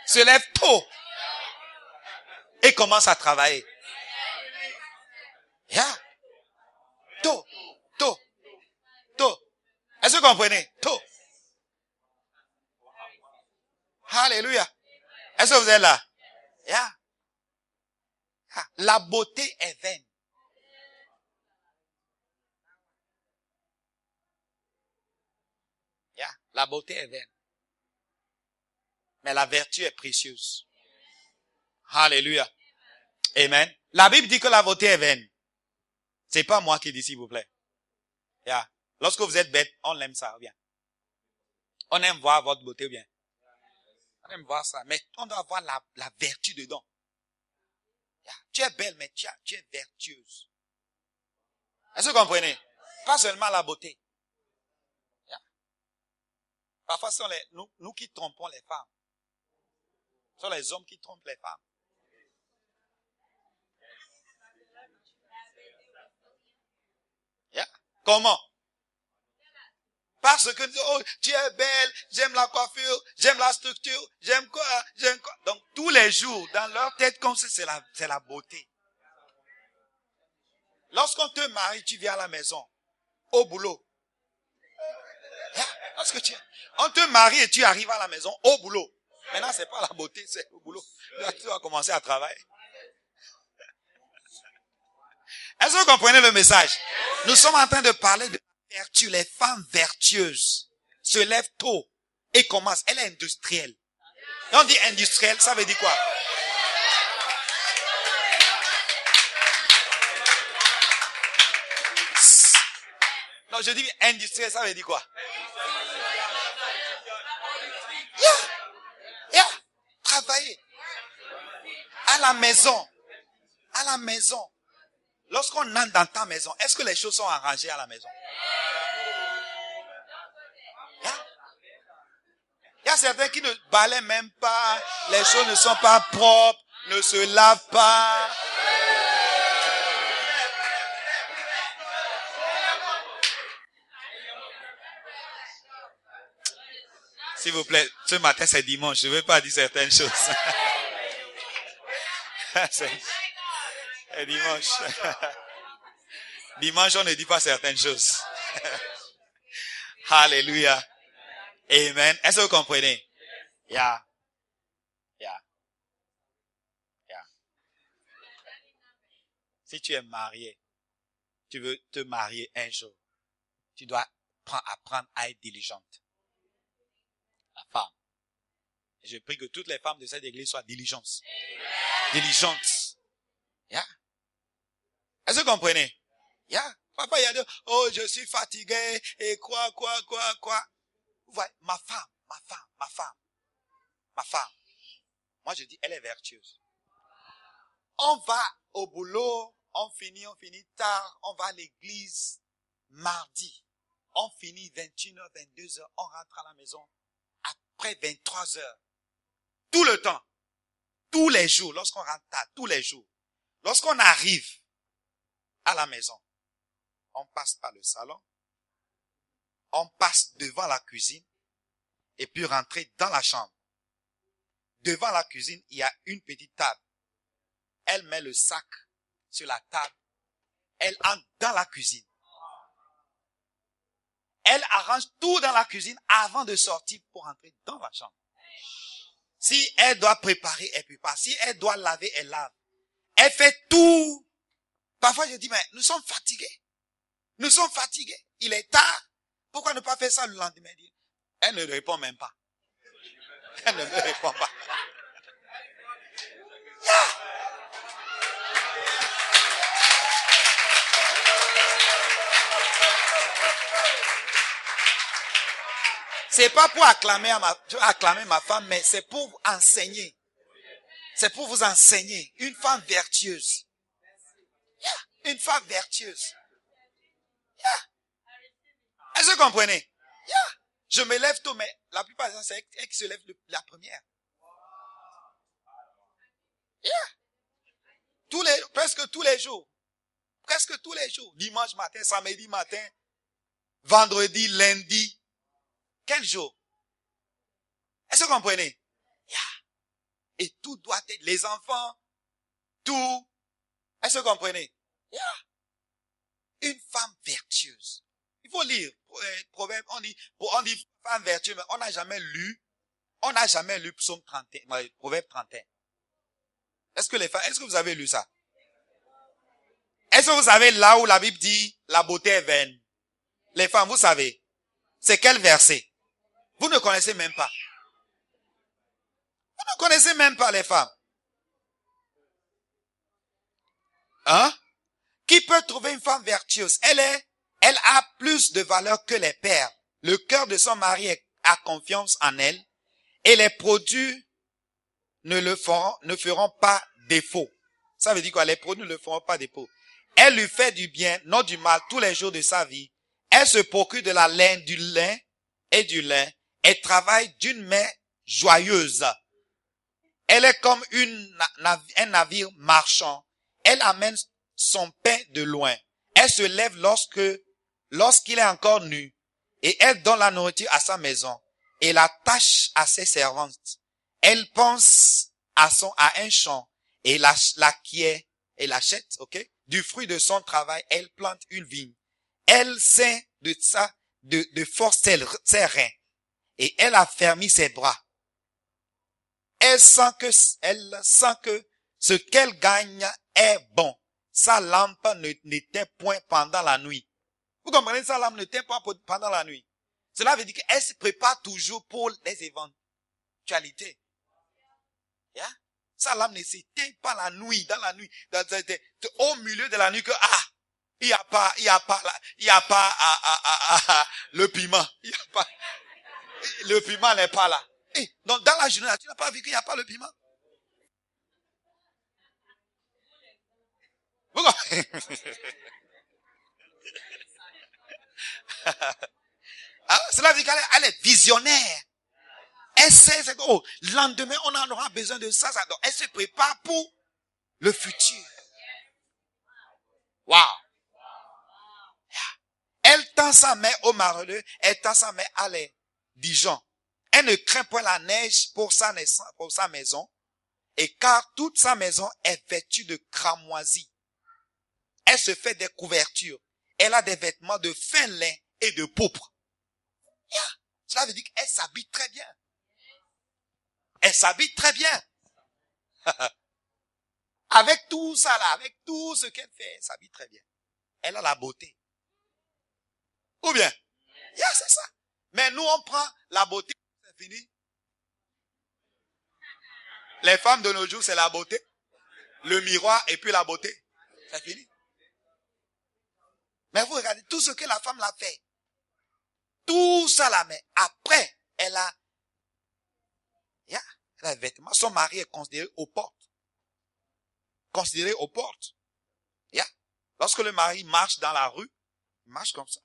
Se lève tôt. Et commence à travailler. Yeah. Tôt, tôt, tôt. Est-ce que vous comprenez? Tôt. Alléluia. Est-ce que vous êtes là? Yeah. Ah, la beauté est vaine. Yeah. La beauté est vaine. Mais la vertu est précieuse. Alléluia. Amen. La Bible dit que la beauté est vaine. C'est pas moi qui dis, s'il vous plaît. Yeah. Lorsque vous êtes bête, on aime ça, bien? On aime voir votre beauté, bien? Voir ça. Mais on doit avoir la, vertu dedans. Tu es belle, mais tu, es vertueuse. Est-ce que vous comprenez? Pas seulement la beauté. Parfois, ce sont les, nous qui trompons les femmes. Ce sont les hommes qui trompent les femmes. Comment? Parce que oh, tu es belle, j'aime la coiffure, j'aime la structure, j'aime quoi, j'aime quoi. Donc tous les jours, dans leur tête, comme c'est la, c'est la beauté. Lorsqu'on te marie, tu viens à la maison, au boulot, Parce que tu, on te marie et tu arrives à la maison au boulot. Maintenant, c'est pas la beauté, c'est au boulot. Tu vas commencer à travailler. Est-ce que vous comprenez le message? Nous sommes en train de parler de Les femmes vertueuses se lèvent tôt et commencent. Elle est industrielle. On dit industrielle, ça veut dire quoi? Non, je dis industriel, ça veut dire quoi? Travailler. À la maison. À la maison. Lorsqu'on entre dans ta maison, est-ce que les choses sont arrangées à la maison? Certains qui ne balaient même pas, les choses ne sont pas propres, ne se lavent pas. S'il vous plaît, ce matin c'est dimanche, je ne veux pas dire certaines choses. *laughs* c'est dimanche. *laughs* dimanche, on ne dit pas certaines choses. *laughs* Alléluia. Amen. Est-ce que vous comprenez? Yeah. Yeah. Yeah. Si tu es marié, tu veux te marier un jour, tu dois apprendre à être diligente la femme. Je prie que toutes les femmes de cette église soient diligentes. Diligentes. Yeah. Est-ce que vous comprenez? Yeah. Papa, il a dit, oh, je suis fatigué, et quoi, quoi, quoi, quoi. Vous voyez, ma femme, ma femme, ma femme, ma femme. Moi, je dis, elle est vertueuse. On va au boulot, on finit, on finit tard, on va à l'église mardi. On finit 21h, 22h, on rentre à la maison, après 23 heures, tout le temps, tous les jours, lorsqu'on rentre tard, tous les jours, lorsqu'on arrive à la maison, on passe par le salon, on passe devant la cuisine et puis rentrer dans la chambre. Devant la cuisine, il y a une petite table. Elle met le sac sur la table. Elle entre dans la cuisine. Elle arrange tout dans la cuisine avant de sortir pour entrer dans la chambre. Si elle doit préparer, elle prépare. Si elle doit laver, elle lave. Elle fait tout. Parfois, je dis, mais nous sommes fatigués. Nous sommes fatigués. Il est tard. Pourquoi ne pas faire ça le lendemain? Elle ne répond même pas. Elle ne répond pas. C'est pas pour acclamer, ma, acclamer ma femme, mais c'est pour enseigner. C'est pour vous enseigner. Une femme vertueuse. Une femme vertueuse. Est-ce que vous comprenez? Je me lève tôt, mais la plupart des gens, c'est elle qui se lève la première. Tous les, presque tous les jours. Presque tous les jours. Dimanche matin, samedi matin, vendredi, lundi, quel jour? Est-ce que vous comprenez? Et tout doit être, les enfants, tout. Est-ce que vous comprenez? Une femme vertueuse. Faut lire. Euh, proverbe, on dit, on dit femme vertueuse, mais on n'a jamais lu, on n'a jamais lu Psaume 31, Proverbe 31. Est-ce que les femmes, est-ce que vous avez lu ça? Est-ce que vous savez là où la Bible dit la beauté est vaine? Les femmes, vous savez. C'est quel verset? Vous ne connaissez même pas. Vous ne connaissez même pas les femmes. Hein? Qui peut trouver une femme vertueuse? Elle est, elle a plus de valeur que les pères. Le cœur de son mari a confiance en elle et les produits ne le feront, ne feront pas défaut. Ça veut dire quoi? Les produits ne feront pas défaut. Elle lui fait du bien, non du mal, tous les jours de sa vie. Elle se procure de la laine, du lin et du lin elle travaille d'une main joyeuse. Elle est comme une, un navire marchand. Elle amène son pain de loin. Elle se lève lorsque, lorsqu'il est encore nu. Et elle donne la nourriture à sa maison. Et la tâche à ses servantes. Elle pense à son, à un champ. Et la, la et l'achète, ok? Du fruit de son travail, elle plante une vigne. Elle sait de ça de, de force ses reins et elle a fermé ses bras. Elle sent que, elle sent que ce qu'elle gagne est bon. Sa lampe n'était point pendant la nuit. Vous comprenez, sa lampe n'était pas pendant la nuit. Cela veut dire qu'elle se prépare toujours pour les éventualités. Yeah? Sa lampe ne s'éteint pas la nuit, dans la nuit, au milieu de la nuit que, ah, il n'y a pas, il y a pas, il y a pas, ah, ah, ah, le piment. Il a pas, le piment n'est pas là. Donc, dans la journée, tu n'as pas vu qu'il n'y a pas le piment? *laughs* *laughs* ah, cela veut dire qu'elle est visionnaire. Elle sait, oh, lendemain, on en aura besoin de ça, ça. Donc, elle se prépare pour le futur. Wow. Elle tend sa main au mareleux, elle tend sa main à les Dijon. Elle ne craint point la neige pour sa, naissance, pour sa maison, et car toute sa maison est vêtue de cramoisie. Elle se fait des couvertures. Elle a des vêtements de fin lin et de pourpre. Cela veut dire qu'elle s'habille très bien. Elle s'habille très bien. *laughs* avec tout ça là, avec tout ce qu'elle fait, elle s'habille très bien. Elle a la beauté. Ou bien? Yeah, c'est ça. Mais nous, on prend la beauté, c'est fini. Les femmes de nos jours, c'est la beauté. Le miroir et puis la beauté. C'est fini. Mais vous regardez tout ce que la femme l'a fait. Tout ça là, mais après, elle a, yeah, elle a vêtements. Son mari est considéré aux portes. Considéré aux portes. Yeah. Lorsque le mari marche dans la rue, il marche comme ça.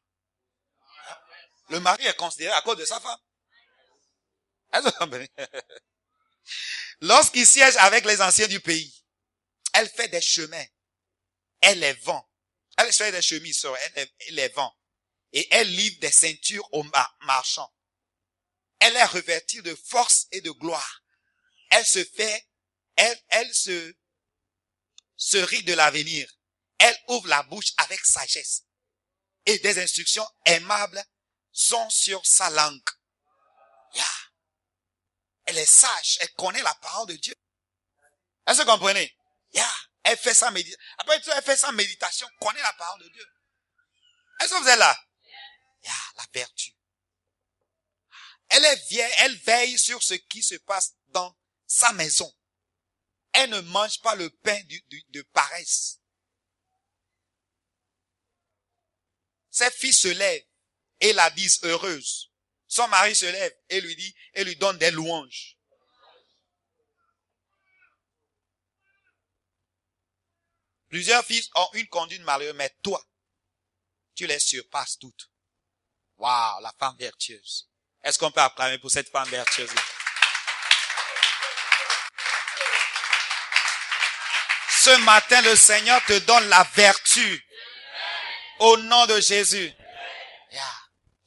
Le mari est considéré à cause de sa femme. *laughs* Lorsqu'il siège avec les anciens du pays, elle fait des chemins. Elle les vend. Elle fait des chemises, elle, les vend. Et elle livre des ceintures aux marchands. Elle est revêtue de force et de gloire. Elle se fait, elle, elle se, se rit de l'avenir. Elle ouvre la bouche avec sagesse et des instructions aimables sont sur sa langue. Yeah. Elle est sage, elle connaît la parole de Dieu. Est-ce que vous comprenez? Yeah. Elle fait sa méditation. Après tout, elle fait sa méditation, connaît la parole de Dieu. Est-ce que vous êtes là? Yeah, la vertu. Elle est vieille, elle veille sur ce qui se passe dans sa maison. Elle ne mange pas le pain de paresse. Ses fils se lèvent et la disent heureuse. Son mari se lève et lui dit, et lui donne des louanges. Plusieurs fils ont une conduite malheureuse, mais toi, tu les surpasses toutes. Waouh, la femme vertueuse. Est-ce qu'on peut acclamer pour cette femme vertueuse? Ce matin, le Seigneur te donne la vertu. Au nom de Jésus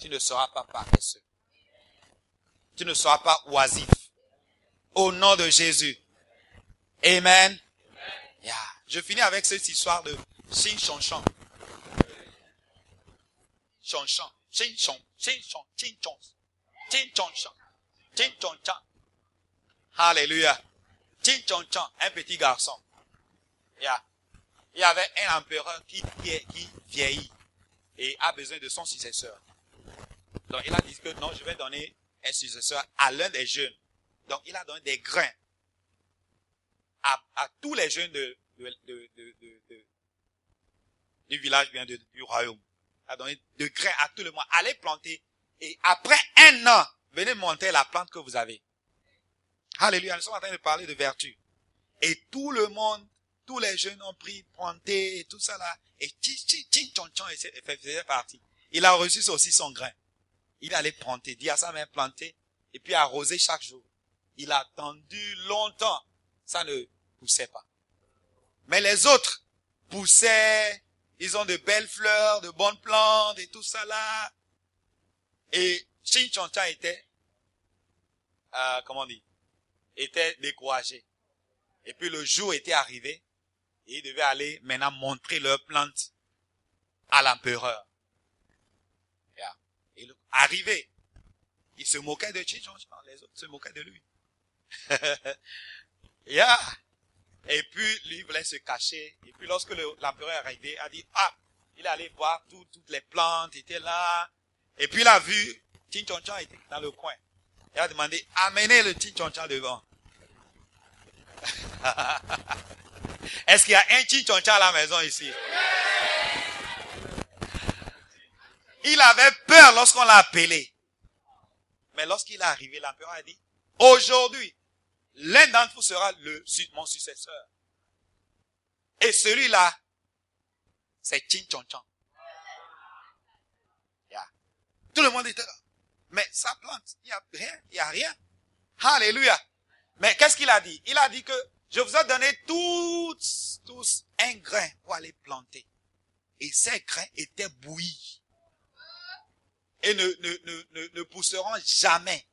tu ne seras pas paresseux. Tu ne seras pas oisif. Au nom de Jésus. Amen. Je finis avec cette histoire de Shin Chonchon. Chonchon. Alléluia. Un petit garçon. Il y avait un empereur qui, qui vieillit et a besoin de son successeur. Donc il a dit que non, je vais donner un successeur à l'un des jeunes. Donc il a donné des grains à, tous les jeunes de du village, bien du royaume. A de grains à tout le monde. Allez planter. Et après un an, venez monter la plante que vous avez. Alléluia. Nous sommes en train de parler de vertu. Et tout le monde, tous les jeunes ont pris, planté et tout ça là. Et tching, tching, tching, tchon, tchon, et faisait partie. Il a reçu aussi son grain. Il allait planter, dire à sa mère planter, et puis arroser chaque jour. Il a attendu longtemps. Ça ne poussait pas. Mais les autres poussaient, ils ont de belles fleurs, de bonnes plantes et tout ça là. Et Shin était, euh, comment on dit, était découragé. Et puis le jour était arrivé, et il devait aller maintenant montrer leurs plantes à l'empereur. Et arrivé. Il se moquait de Chinchonchan, les autres se moquaient de lui. *laughs* yeah. Et puis, lui voulait se cacher. Et puis, lorsque l'empereur est arrivé, a dit, ah, il est allé voir toutes les plantes étaient là. Et puis, il a vu, Chinchonchan était dans le coin. Il a demandé, amenez le Chinchonchan devant. *laughs* Est-ce qu'il y a un Chinchonchan à la maison ici? Il avait peur lorsqu'on l'a appelé. Mais lorsqu'il est arrivé, l'empereur a dit, aujourd'hui, l'un d'entre vous sera le, mon successeur. Et celui-là, c'est Chin Chon Tout le monde était là. Mais sa plante, il n'y a rien, il n'y a rien. Alléluia. Mais qu'est-ce qu'il a dit? Il a dit que je vous ai donné tous, tous un grain pour aller planter. Et ces grains étaient bouillis. Et ne, ne, ne, ne pousseront jamais.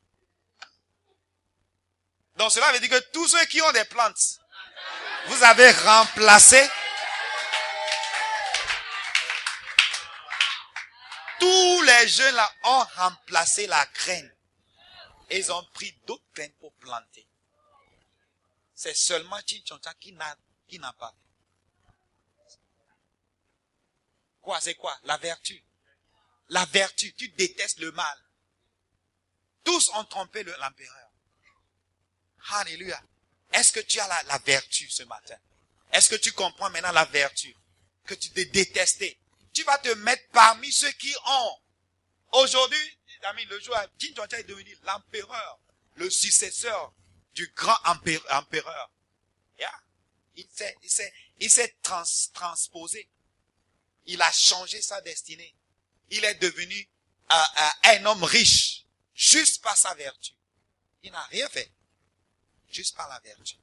Donc cela veut dire que tous ceux qui ont des plantes, vous avez remplacé tous les jeunes là ont remplacé la graine. Ils ont pris d'autres graines pour planter. C'est seulement Chinchoncha qui qui n'a pas. Quoi, c'est quoi? La vertu. La vertu. Tu détestes le mal. Tous ont trompé l'empereur. Alléluia. Est-ce que tu as la, vertu ce matin? Est-ce que tu comprends maintenant la vertu? Que tu te détestais. Tu vas te mettre parmi ceux qui ont. Aujourd'hui, le jour, Jin est devenu l'empereur, le successeur du grand empereur. S'est, il s'est, il s'est transposé. Il a changé sa destinée. Il est devenu un homme riche, juste par sa vertu. Il n'a rien fait juste par la vertu.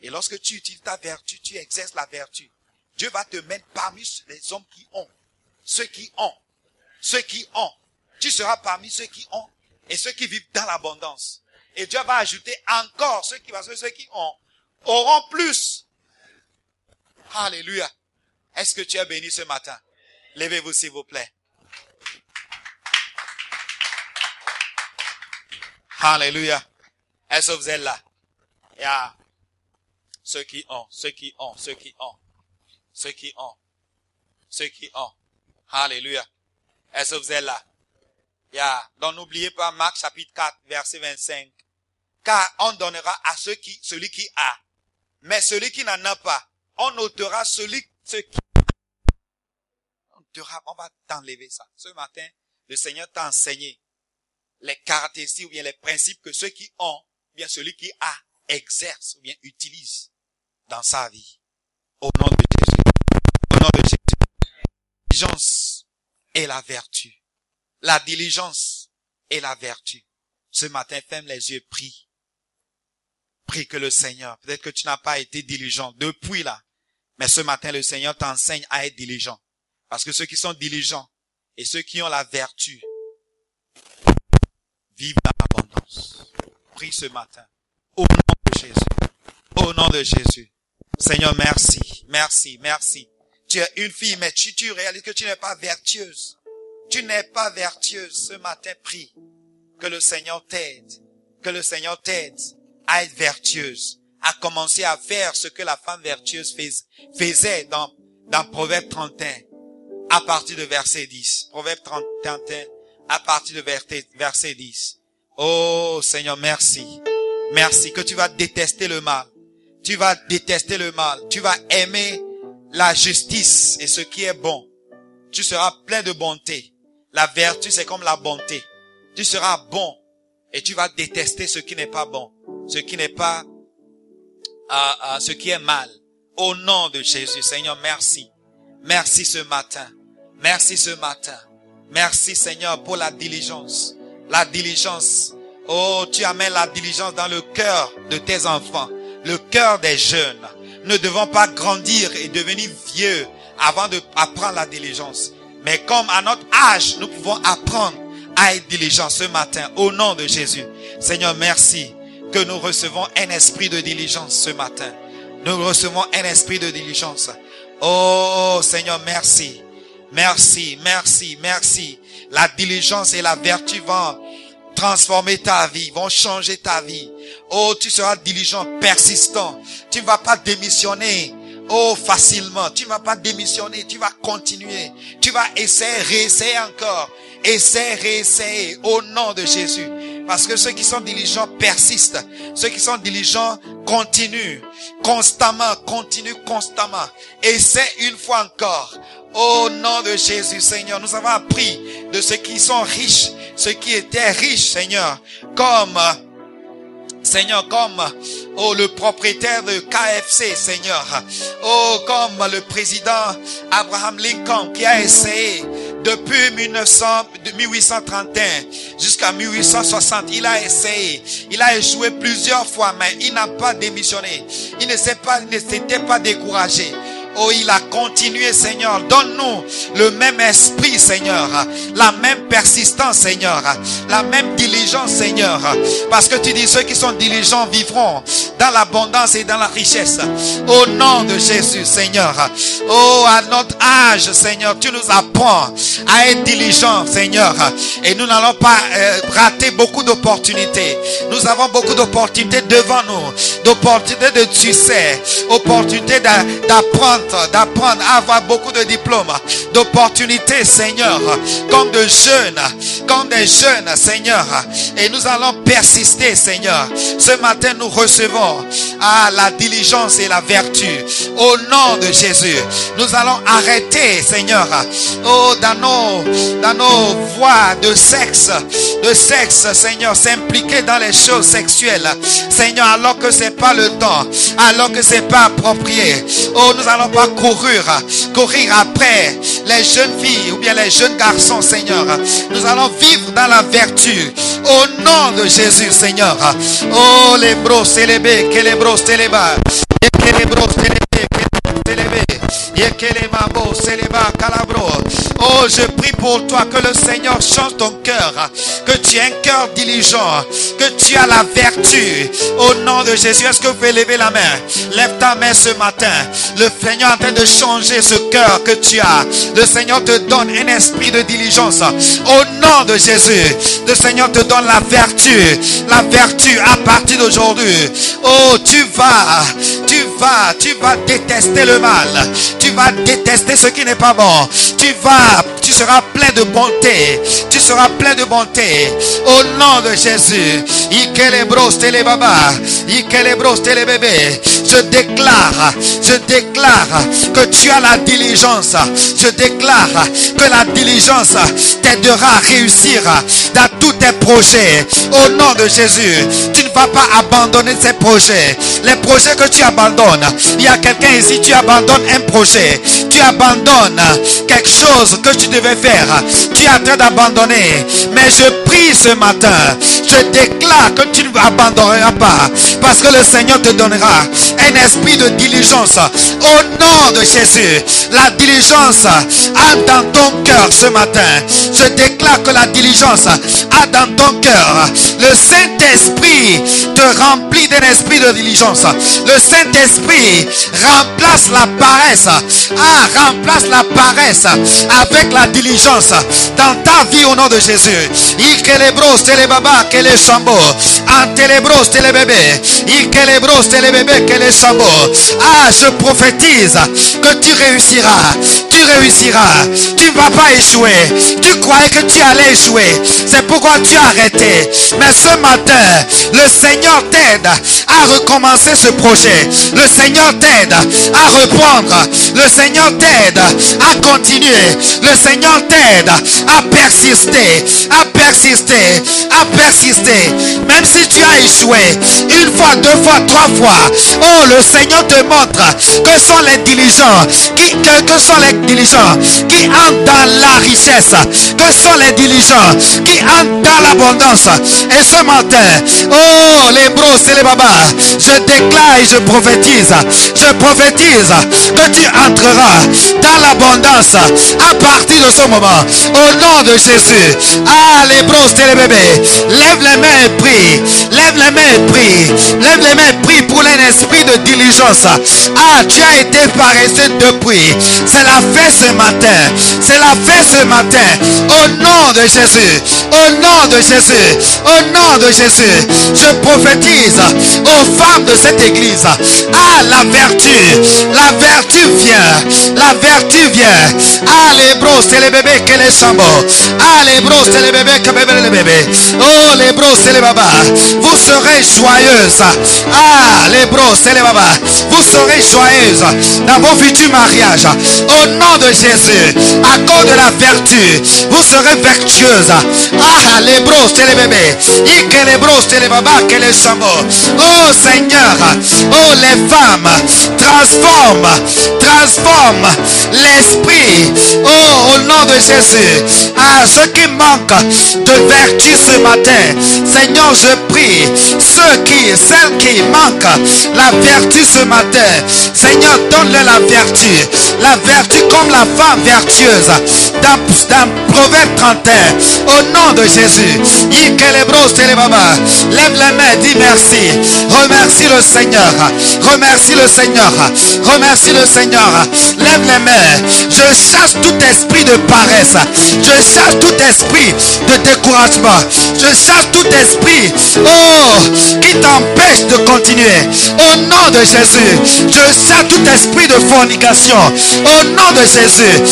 Et lorsque tu utilises ta vertu, tu exerces la vertu. Dieu va te mettre parmi les hommes qui ont. Ceux qui ont. Ceux qui ont. Tu seras parmi ceux qui ont et ceux qui vivent dans l'abondance. Et Dieu va ajouter encore ceux qui, parce que ceux qui ont auront plus. Alléluia. Est-ce que tu es béni ce matin? Levez-vous s'il vous plaît. Alléluia. Est-ce que vous êtes là? Y a ceux qui ont, ceux qui ont, ceux qui ont, ceux qui ont, ceux qui ont. Alléluia. Est-ce que vous êtes là? Il y a, donc n'oubliez pas Marc chapitre 4, verset 25. Car on donnera à ceux qui, celui qui a. Mais celui qui n'en a pas, on ôtera celui, ce qui, on, on va t'enlever ça. Ce matin, le Seigneur t'a enseigné les caractéristiques ou bien les principes que ceux qui ont, bien celui qui a, exerce ou bien utilise dans sa vie. Au nom de Jésus. Au. La diligence est la vertu. La diligence est la vertu. Ce matin, ferme les yeux, prie. Prie que le Seigneur, peut-être que tu n'as pas été diligent depuis là, mais ce matin, le Seigneur t'enseigne à être diligent. Parce que ceux qui sont diligents et ceux qui ont la vertu vivent dans l'abondance. Prie ce matin. Au nom de Jésus. Seigneur, merci, merci, merci. Tu es une fille, mais tu, tu réalises que tu n'es pas vertueuse. Tu n'es pas vertueuse. Ce matin, prie que le Seigneur t'aide. Que le Seigneur t'aide à être vertueuse. À commencer à faire ce que la femme vertueuse faisait dans, dans Proverbe 31. À partir de verset 10. Proverbe 31 à partir de verset 10. Oh Seigneur, merci. Merci que tu vas détester le mal. Tu vas détester le mal. Tu vas aimer la justice et ce qui est bon. Tu seras plein de bonté. La vertu, c'est comme la bonté. Tu seras bon et tu vas détester ce qui n'est pas bon, ce qui n'est pas, euh, euh, ce qui est mal. Au nom de Jésus, Seigneur, merci. Merci ce matin. Merci ce matin. Merci Seigneur pour la diligence. La diligence Oh, tu amènes la diligence dans le cœur de tes enfants, le cœur des jeunes. Ne devons pas grandir et devenir vieux avant de apprendre la diligence. Mais comme à notre âge, nous pouvons apprendre à être diligents ce matin au nom de Jésus. Seigneur, merci que nous recevons un esprit de diligence ce matin. Nous recevons un esprit de diligence. Oh Seigneur, merci. Merci, merci, merci. La diligence et la vertu vont transformer ta vie, vont changer ta vie. Oh, tu seras diligent, persistant. Tu ne vas pas démissionner. Oh, facilement. Tu ne vas pas démissionner. Tu vas continuer. Tu vas essayer, réessayer encore. Essayer, réessayer. Au nom de Jésus. Parce que ceux qui sont diligents persistent. Ceux qui sont diligents continuent. Constamment, continuent constamment. Essaie une fois encore. Au nom de Jésus, Seigneur, nous avons appris de ceux qui sont riches, ceux qui étaient riches, Seigneur, comme Seigneur, comme oh, le propriétaire de KFC, Seigneur. Oh, comme le président Abraham Lincoln qui a essayé depuis 1900, 1831 jusqu'à 1860. Il a essayé. Il a échoué plusieurs fois, mais il n'a pas démissionné. Il ne s'est pas, ne s'était pas découragé. Oh, il a continué, Seigneur. Donne-nous le même esprit, Seigneur. La même persistance, Seigneur. La même diligence, Seigneur. Parce que tu dis, ceux qui sont diligents vivront dans l'abondance et dans la richesse. Au nom de Jésus, Seigneur. Oh, à notre âge, Seigneur, tu nous apprends à être diligents, Seigneur. Et nous n'allons pas euh, rater beaucoup d'opportunités. Nous avons beaucoup d'opportunités devant nous. D'opportunités de succès. Opportunités d'apprendre d'apprendre à avoir beaucoup de diplômes, d'opportunités, Seigneur, comme de jeunes, comme des jeunes, Seigneur. Et nous allons persister, Seigneur. Ce matin, nous recevons à la diligence et la vertu. Au nom de Jésus, nous allons arrêter, Seigneur, oh, dans nos, dans voies de sexe, de sexe, Seigneur, s'impliquer dans les choses sexuelles, Seigneur, alors que c'est pas le temps, alors que c'est pas approprié. Oh, nous allons pas courir, courir après les jeunes filles ou bien les jeunes garçons, Seigneur. Nous allons vivre dans la vertu. Au nom de Jésus, Seigneur. Oh, les bros, c'est les que les bros, c'est les bas. Que les bros, c'est Oh, je prie pour toi que le Seigneur change ton cœur, que tu aies un cœur diligent, que tu as la vertu. Au nom de Jésus, est-ce que vous pouvez lever la main? Lève ta main ce matin. Le Seigneur est en train de changer ce cœur que tu as. Le Seigneur te donne un esprit de diligence. Au nom de Jésus, le Seigneur te donne la vertu. La vertu à partir d'aujourd'hui. Oh, tu vas, tu vas, tu vas détester le mal. Détester ce qui n'est pas bon. Tu vas, tu seras plein de bonté. Tu seras plein de bonté. Au nom de Jésus. Je déclare, je déclare que tu as la diligence. Je déclare que la diligence t'aidera à réussir dans tous tes projets. Au nom de Jésus, vas pas abandonner ces projets. Les projets que tu abandonnes, il y a quelqu'un ici, tu abandonnes un projet. Tu abandonnes quelque chose que tu devais faire. Tu es en train d'abandonner. Mais je prie ce matin. Je déclare que tu ne abandonneras pas. Parce que le Seigneur te donnera un esprit de diligence. Au nom de Jésus, la diligence a dans ton cœur ce matin. Je déclare que la diligence a dans ton cœur. Le Saint-Esprit te remplit d'un esprit de diligence. Le Saint-Esprit remplace la paresse. Ah, remplace la paresse avec la diligence dans ta vie au nom de Jésus. Ikelebros, telebaba, kele sambo. Antelebros, telebébé. Ikelebros, telebébé, kele sambo. Ah, je prophétise que tu réussiras. Tu réussiras. Tu ne vas pas échouer. Tu croyais que tu allais échouer. C'est pourquoi tu as arrêté. Mais ce matin, le Seigneur t'aide à recommencer ce projet. Le Seigneur t'aide à reprendre. Le Seigneur t'aide à continuer. Le Seigneur t'aide à persister, à persister, à persister. Même si tu as échoué une fois, deux fois, trois fois. Oh, le Seigneur te montre que sont les diligents, qui, que sont les diligents qui entrent dans la richesse, que sont les diligents qui entrent dans l'abondance. Et ce matin, oh, les bros et les babas, je déclare et je prophétise, je prophétise que tu entreras dans l'abondance à partir de ce moment. Au nom de Jésus. Ah, les bros et les bébés, lève les mains et prie. Lève les mains et prie. Lève les mains et prie pour un esprit de diligence. Ah, tu as été paresseux depuis. C'est la fête ce matin. C'est la fête ce matin. Au nom de Jésus. Au nom de Jésus. Au nom de Jésus. Je prophétise aux femmes de cette église. Ah, la vertu. La vertu vient. La vertu vient. Ah, les bros, c'est les bébés que les chambeaux. Ah, les bros, c'est les bébés que les bébés. Oh, les bros, c'est les babas. Vous serez joyeuses. Ah, les bros, c'est les babas. Vous serez joyeuses dans vos futurs mariages. Au nom de Jésus, à cause de la vertu, vous serez vertueuses. Ah, les bros, c'est les bébés. Et que les bros, c'est les babas, que les chambeaux. Oh Seigneur, oh les femmes, transforme, transforme l'esprit. Oh, au nom de Jésus, à ceux qui manquent de vertu ce matin, Seigneur, je prie, ceux qui, celles qui manquent la vertu ce matin, Seigneur, donne-leur la vertu, la vertu comme la femme vertueuse, dans, dans Proverbe 31, au nom de Jésus, lève les mains, dis merci, le Seigneur, remercie le Seigneur, remercie le Seigneur, lève les mains, je chasse tout esprit de paresse, je chasse tout esprit de découragement, je chasse tout esprit, oh, qui t'empêche de continuer, au nom de Jésus, je chasse tout esprit de fornication, au nom de Jésus,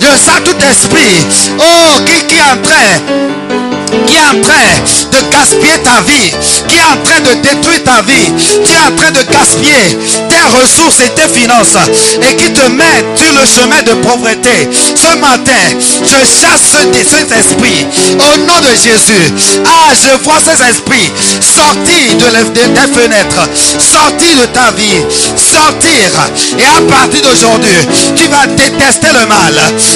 je chasse tout esprit, oh, qui, qui est en train qui est en train de gaspiller ta vie, qui est en train de détruire ta vie, qui est en train de gaspiller tes ressources et tes finances et qui te met sur le chemin de pauvreté. Ce matin, je chasse cet esprit au nom de Jésus. Ah, je vois ces esprits sortir de, tes fenêtres, sortir de ta vie, sortir. Et à partir d'aujourd'hui, tu vas détester le mal.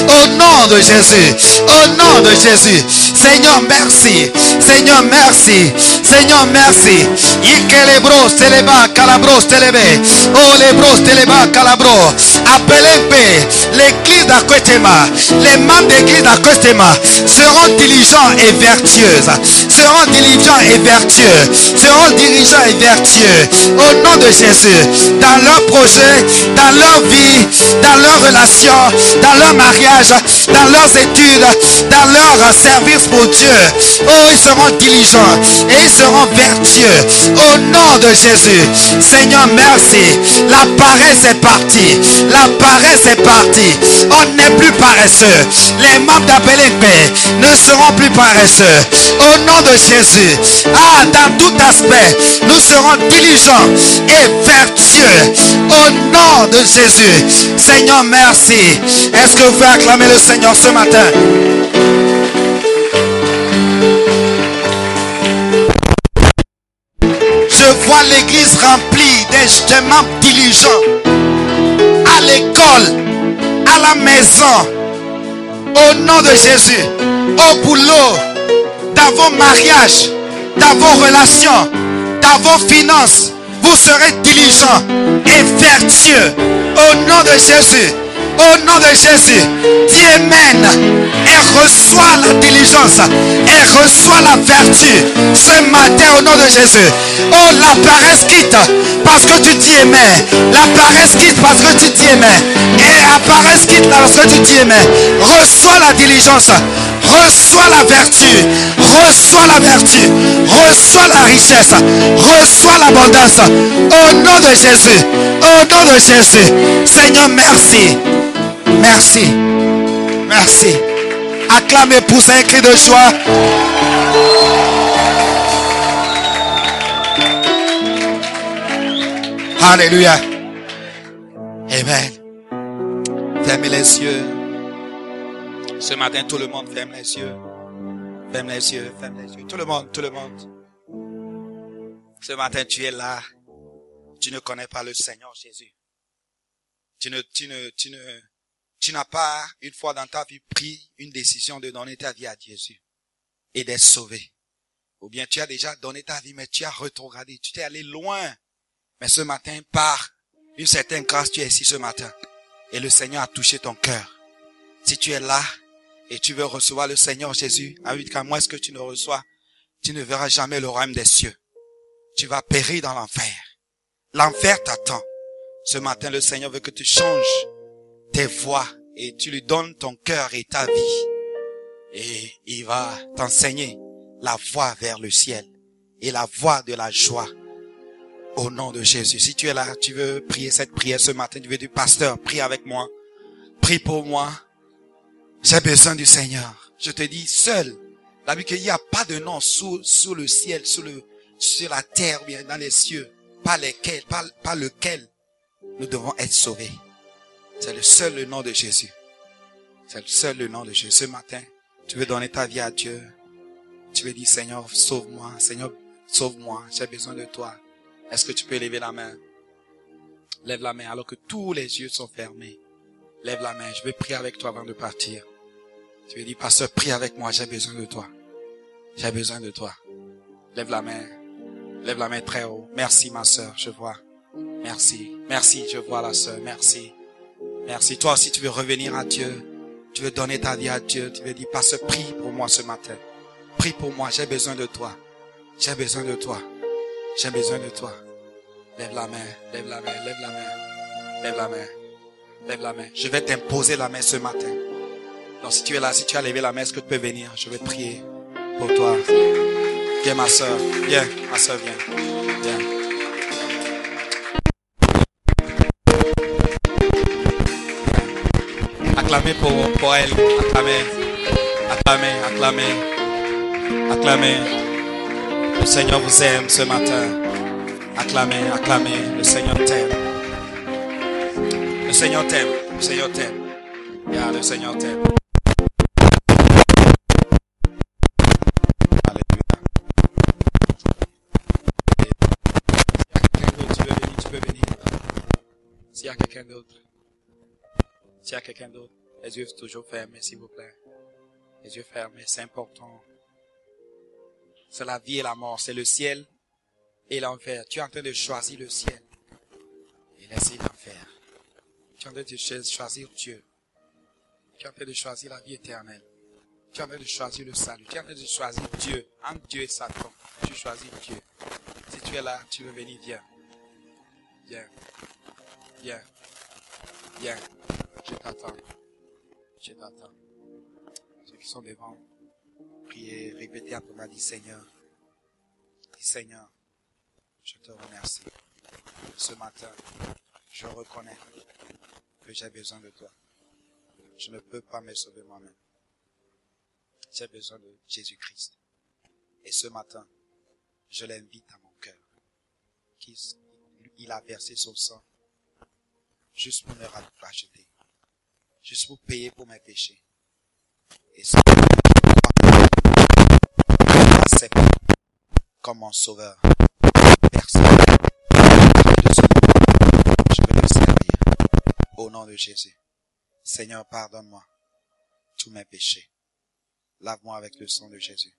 Au nom de Jésus, au nom de Jésus. Seigneur, merci. Seigneur, merci. Seigneur, merci. Ikelebros teleba calabros telebe. Oh, les bros teleba calabro. Appelez l'église d'Akwetema. Les membres d'église d'Akwetema seront diligents et vertueux. Seront diligents et vertueux. Seront dirigeants et vertueux. Au nom de Jésus. Dans leur projet, dans leur vie, dans leurs relations, dans leur mariage, dans leurs études, dans leur service pour Dieu. Oh, ils seront diligents et ils seront vertueux. Au nom de Jésus. Seigneur, merci. La paresse est partie. La paresse est partie. N'est plus paresseux. Les membres d'Appelé ne seront plus paresseux. Au nom de Jésus. Ah, dans tout aspect, nous serons diligents et vertueux. Au nom de Jésus. Seigneur, merci. Est-ce que vous pouvez acclamer le Seigneur ce matin? Je vois l'église remplie des membres diligents à l'école, à la maison, au nom de Jésus, au boulot, dans vos mariages, dans vos relations, dans vos finances. Vous serez diligents et vertueux au nom de Jésus. Au nom de Jésus, dis Amen et reçois la diligence et reçois la vertu ce matin au nom de Jésus. Oh, la paresse quitte parce que tu dis Amen. La paresse quitte parce que tu dis Amen. Et la paresse quitte parce que tu dis Amen. Reçois la diligence. Reçois la vertu. Reçois la vertu. Reçois la richesse. Reçois l'abondance. Au nom de Jésus. Au nom de Jésus. Seigneur, merci. Merci. Merci. Acclamez pour un cri de joie. Alléluia. Amen. Fermez les yeux. Ce matin, tout le monde ferme les yeux. Ferme les yeux, ferme les yeux. Tout le monde, tout le monde. Ce matin, tu es là. Tu ne connais pas le Seigneur Jésus. Tu ne, tu ne, tu ne, tu n'as pas, une fois dans ta vie, pris une décision de donner ta vie à Jésus et d'être sauvé. Ou bien tu as déjà donné ta vie, mais tu as retrogradé, tu t'es allé loin. Mais ce matin, par une certaine grâce, tu es ici ce matin. Et le Seigneur a touché ton cœur. Si tu es là et tu veux recevoir le Seigneur Jésus, avec moi, est-ce que tu ne reçois tu ne verras jamais le royaume des cieux. Tu vas périr dans l'enfer. L'enfer t'attend. Ce matin, le Seigneur veut que tu changes tes voies et tu lui donnes ton cœur et ta vie. Et il va t'enseigner la voie vers le ciel et la voie de la joie au nom de Jésus. Si tu es là, tu veux prier cette prière ce matin, tu veux dire, pasteur, prie avec moi. Prie pour moi. J'ai besoin du Seigneur. Je te dis, seul. La Bible qu'il n'y a pas de nom sous, sous le ciel, sous le, sur la terre, bien dans les cieux, par lesquels, par lequel nous devons être sauvés. C'est le seul le nom de Jésus. C'est le seul le nom de Jésus. Ce matin, tu veux donner ta vie à Dieu. Tu veux dire, Seigneur, sauve-moi. Seigneur, sauve-moi. J'ai besoin de toi. Est-ce que tu peux lever la main? Lève la main alors que tous les yeux sont fermés. Lève la main. Je vais prier avec toi avant de partir. Tu veux dire, pasteur, prie avec moi. J'ai besoin de toi. J'ai besoin de toi. Lève la main. Lève la main très haut. Merci, ma soeur. Je vois. Merci. Merci. Je vois la soeur. Merci. Merci. Toi aussi, tu veux revenir à Dieu. Tu veux donner ta vie à Dieu. Tu veux dire, pasteur, prie pour moi ce matin. Prie pour moi. J'ai besoin de toi. J'ai besoin de toi. J'ai besoin de toi. Lève la main, lève la main, lève la main, lève la main, lève la main. Je vais t'imposer la main ce matin. Donc si tu es là, si tu as levé la main, est-ce que tu peux venir? Je vais prier pour toi. Viens ma soeur, viens, ma soeur, viens, viens. Acclamez pour, pour elle, acclamez, acclamez, acclamez, acclamez. Le Seigneur vous aime ce matin. Acclamez, acclamez. Le Seigneur t'aime. Le Seigneur t'aime. Le Seigneur t'aime. Yeah, le Seigneur t'aime. S'il y a quelqu'un d'autre. S'il y a quelqu'un d'autre. Les yeux toujours fermés, s'il vous plaît. Les yeux fermés, c'est important. C'est la vie et la mort, c'est le ciel et l'enfer. Tu es en train de choisir le ciel et laisser l'enfer. Tu es en train de choisir Dieu. Tu es en train de choisir la vie éternelle. Tu es en train de choisir le salut. Tu es en train de choisir Dieu. Entre Dieu et Satan, tu choisis Dieu. Si tu es là, tu veux venir, viens. Viens. Viens. Viens. Je t'attends. Je t'attends. Ceux qui sont devant, priez, répétez après moi, dit Seigneur. Dis Seigneur, je te remercie. Ce matin, je reconnais que j'ai besoin de toi. Je ne peux pas me sauver moi-même. J'ai besoin de Jésus-Christ. Et ce matin, je l'invite à mon cœur. Il a versé son sang juste pour me racheter, juste pour payer pour mes péchés. Et ce accepte comme mon sauveur. Personne. Je veux te servir. Au nom de Jésus. Seigneur, pardonne-moi tous mes péchés. Lave-moi avec le sang de Jésus.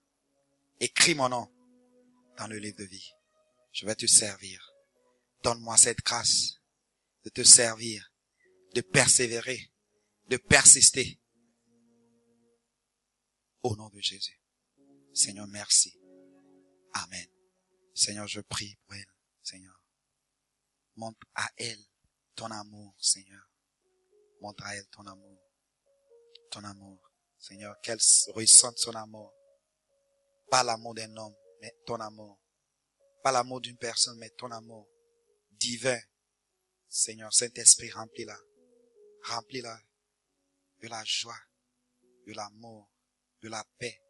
Écris mon nom dans le livre de vie. Je vais te servir. Donne-moi cette grâce de te servir, de persévérer, de persister. Au nom de Jésus. Seigneur, merci. Amen. Seigneur, je prie pour elle, Seigneur. Montre à elle ton amour, Seigneur. Montre à elle ton amour. Ton amour. Seigneur, qu'elle ressente son amour. Pas l'amour d'un homme, mais ton amour. Pas l'amour d'une personne, mais ton amour. Divin. Seigneur, Saint-Esprit, remplis-la. Remplis-la de la joie, de l'amour, de la paix,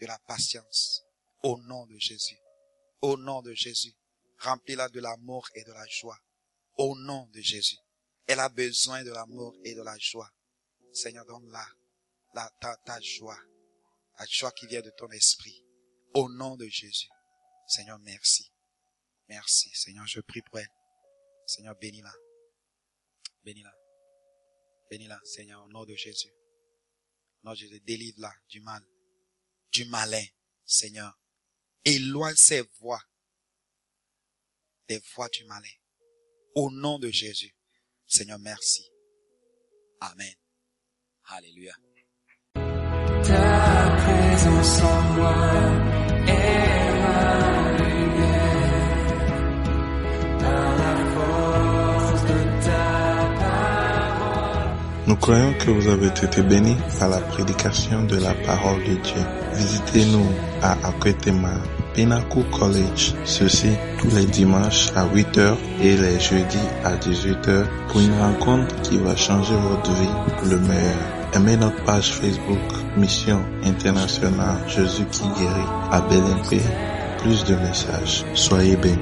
de la patience. Au nom de Jésus. Au nom de Jésus. Remplis-la de l'amour et de la joie. Au nom de Jésus. Elle a besoin de l'amour et de la joie. Seigneur, donne-la la, ta, ta joie. La joie qui vient de ton esprit. Au nom de Jésus. Seigneur, merci. Merci. Seigneur, je prie pour elle. Seigneur, bénis-la. Bénis-la. Bénis-la, Seigneur, au nom de Jésus. De Jésus, délivre-la du mal. Du malin, Seigneur. Éloigne ses voix des voix du malin. Au nom de Jésus. Seigneur, merci. Amen. Alléluia. Nous croyons que vous avez été bénis par la prédication de la parole de Dieu. Visitez-nous à Akwetema Pinnacle College, ceci tous les dimanches à 8h et les jeudis à 18h pour une rencontre qui va changer votre vie pour le meilleur. Aimez notre page Facebook Mission Internationale Jésus qui guérit à BLMP. Plus de messages. Soyez bénis.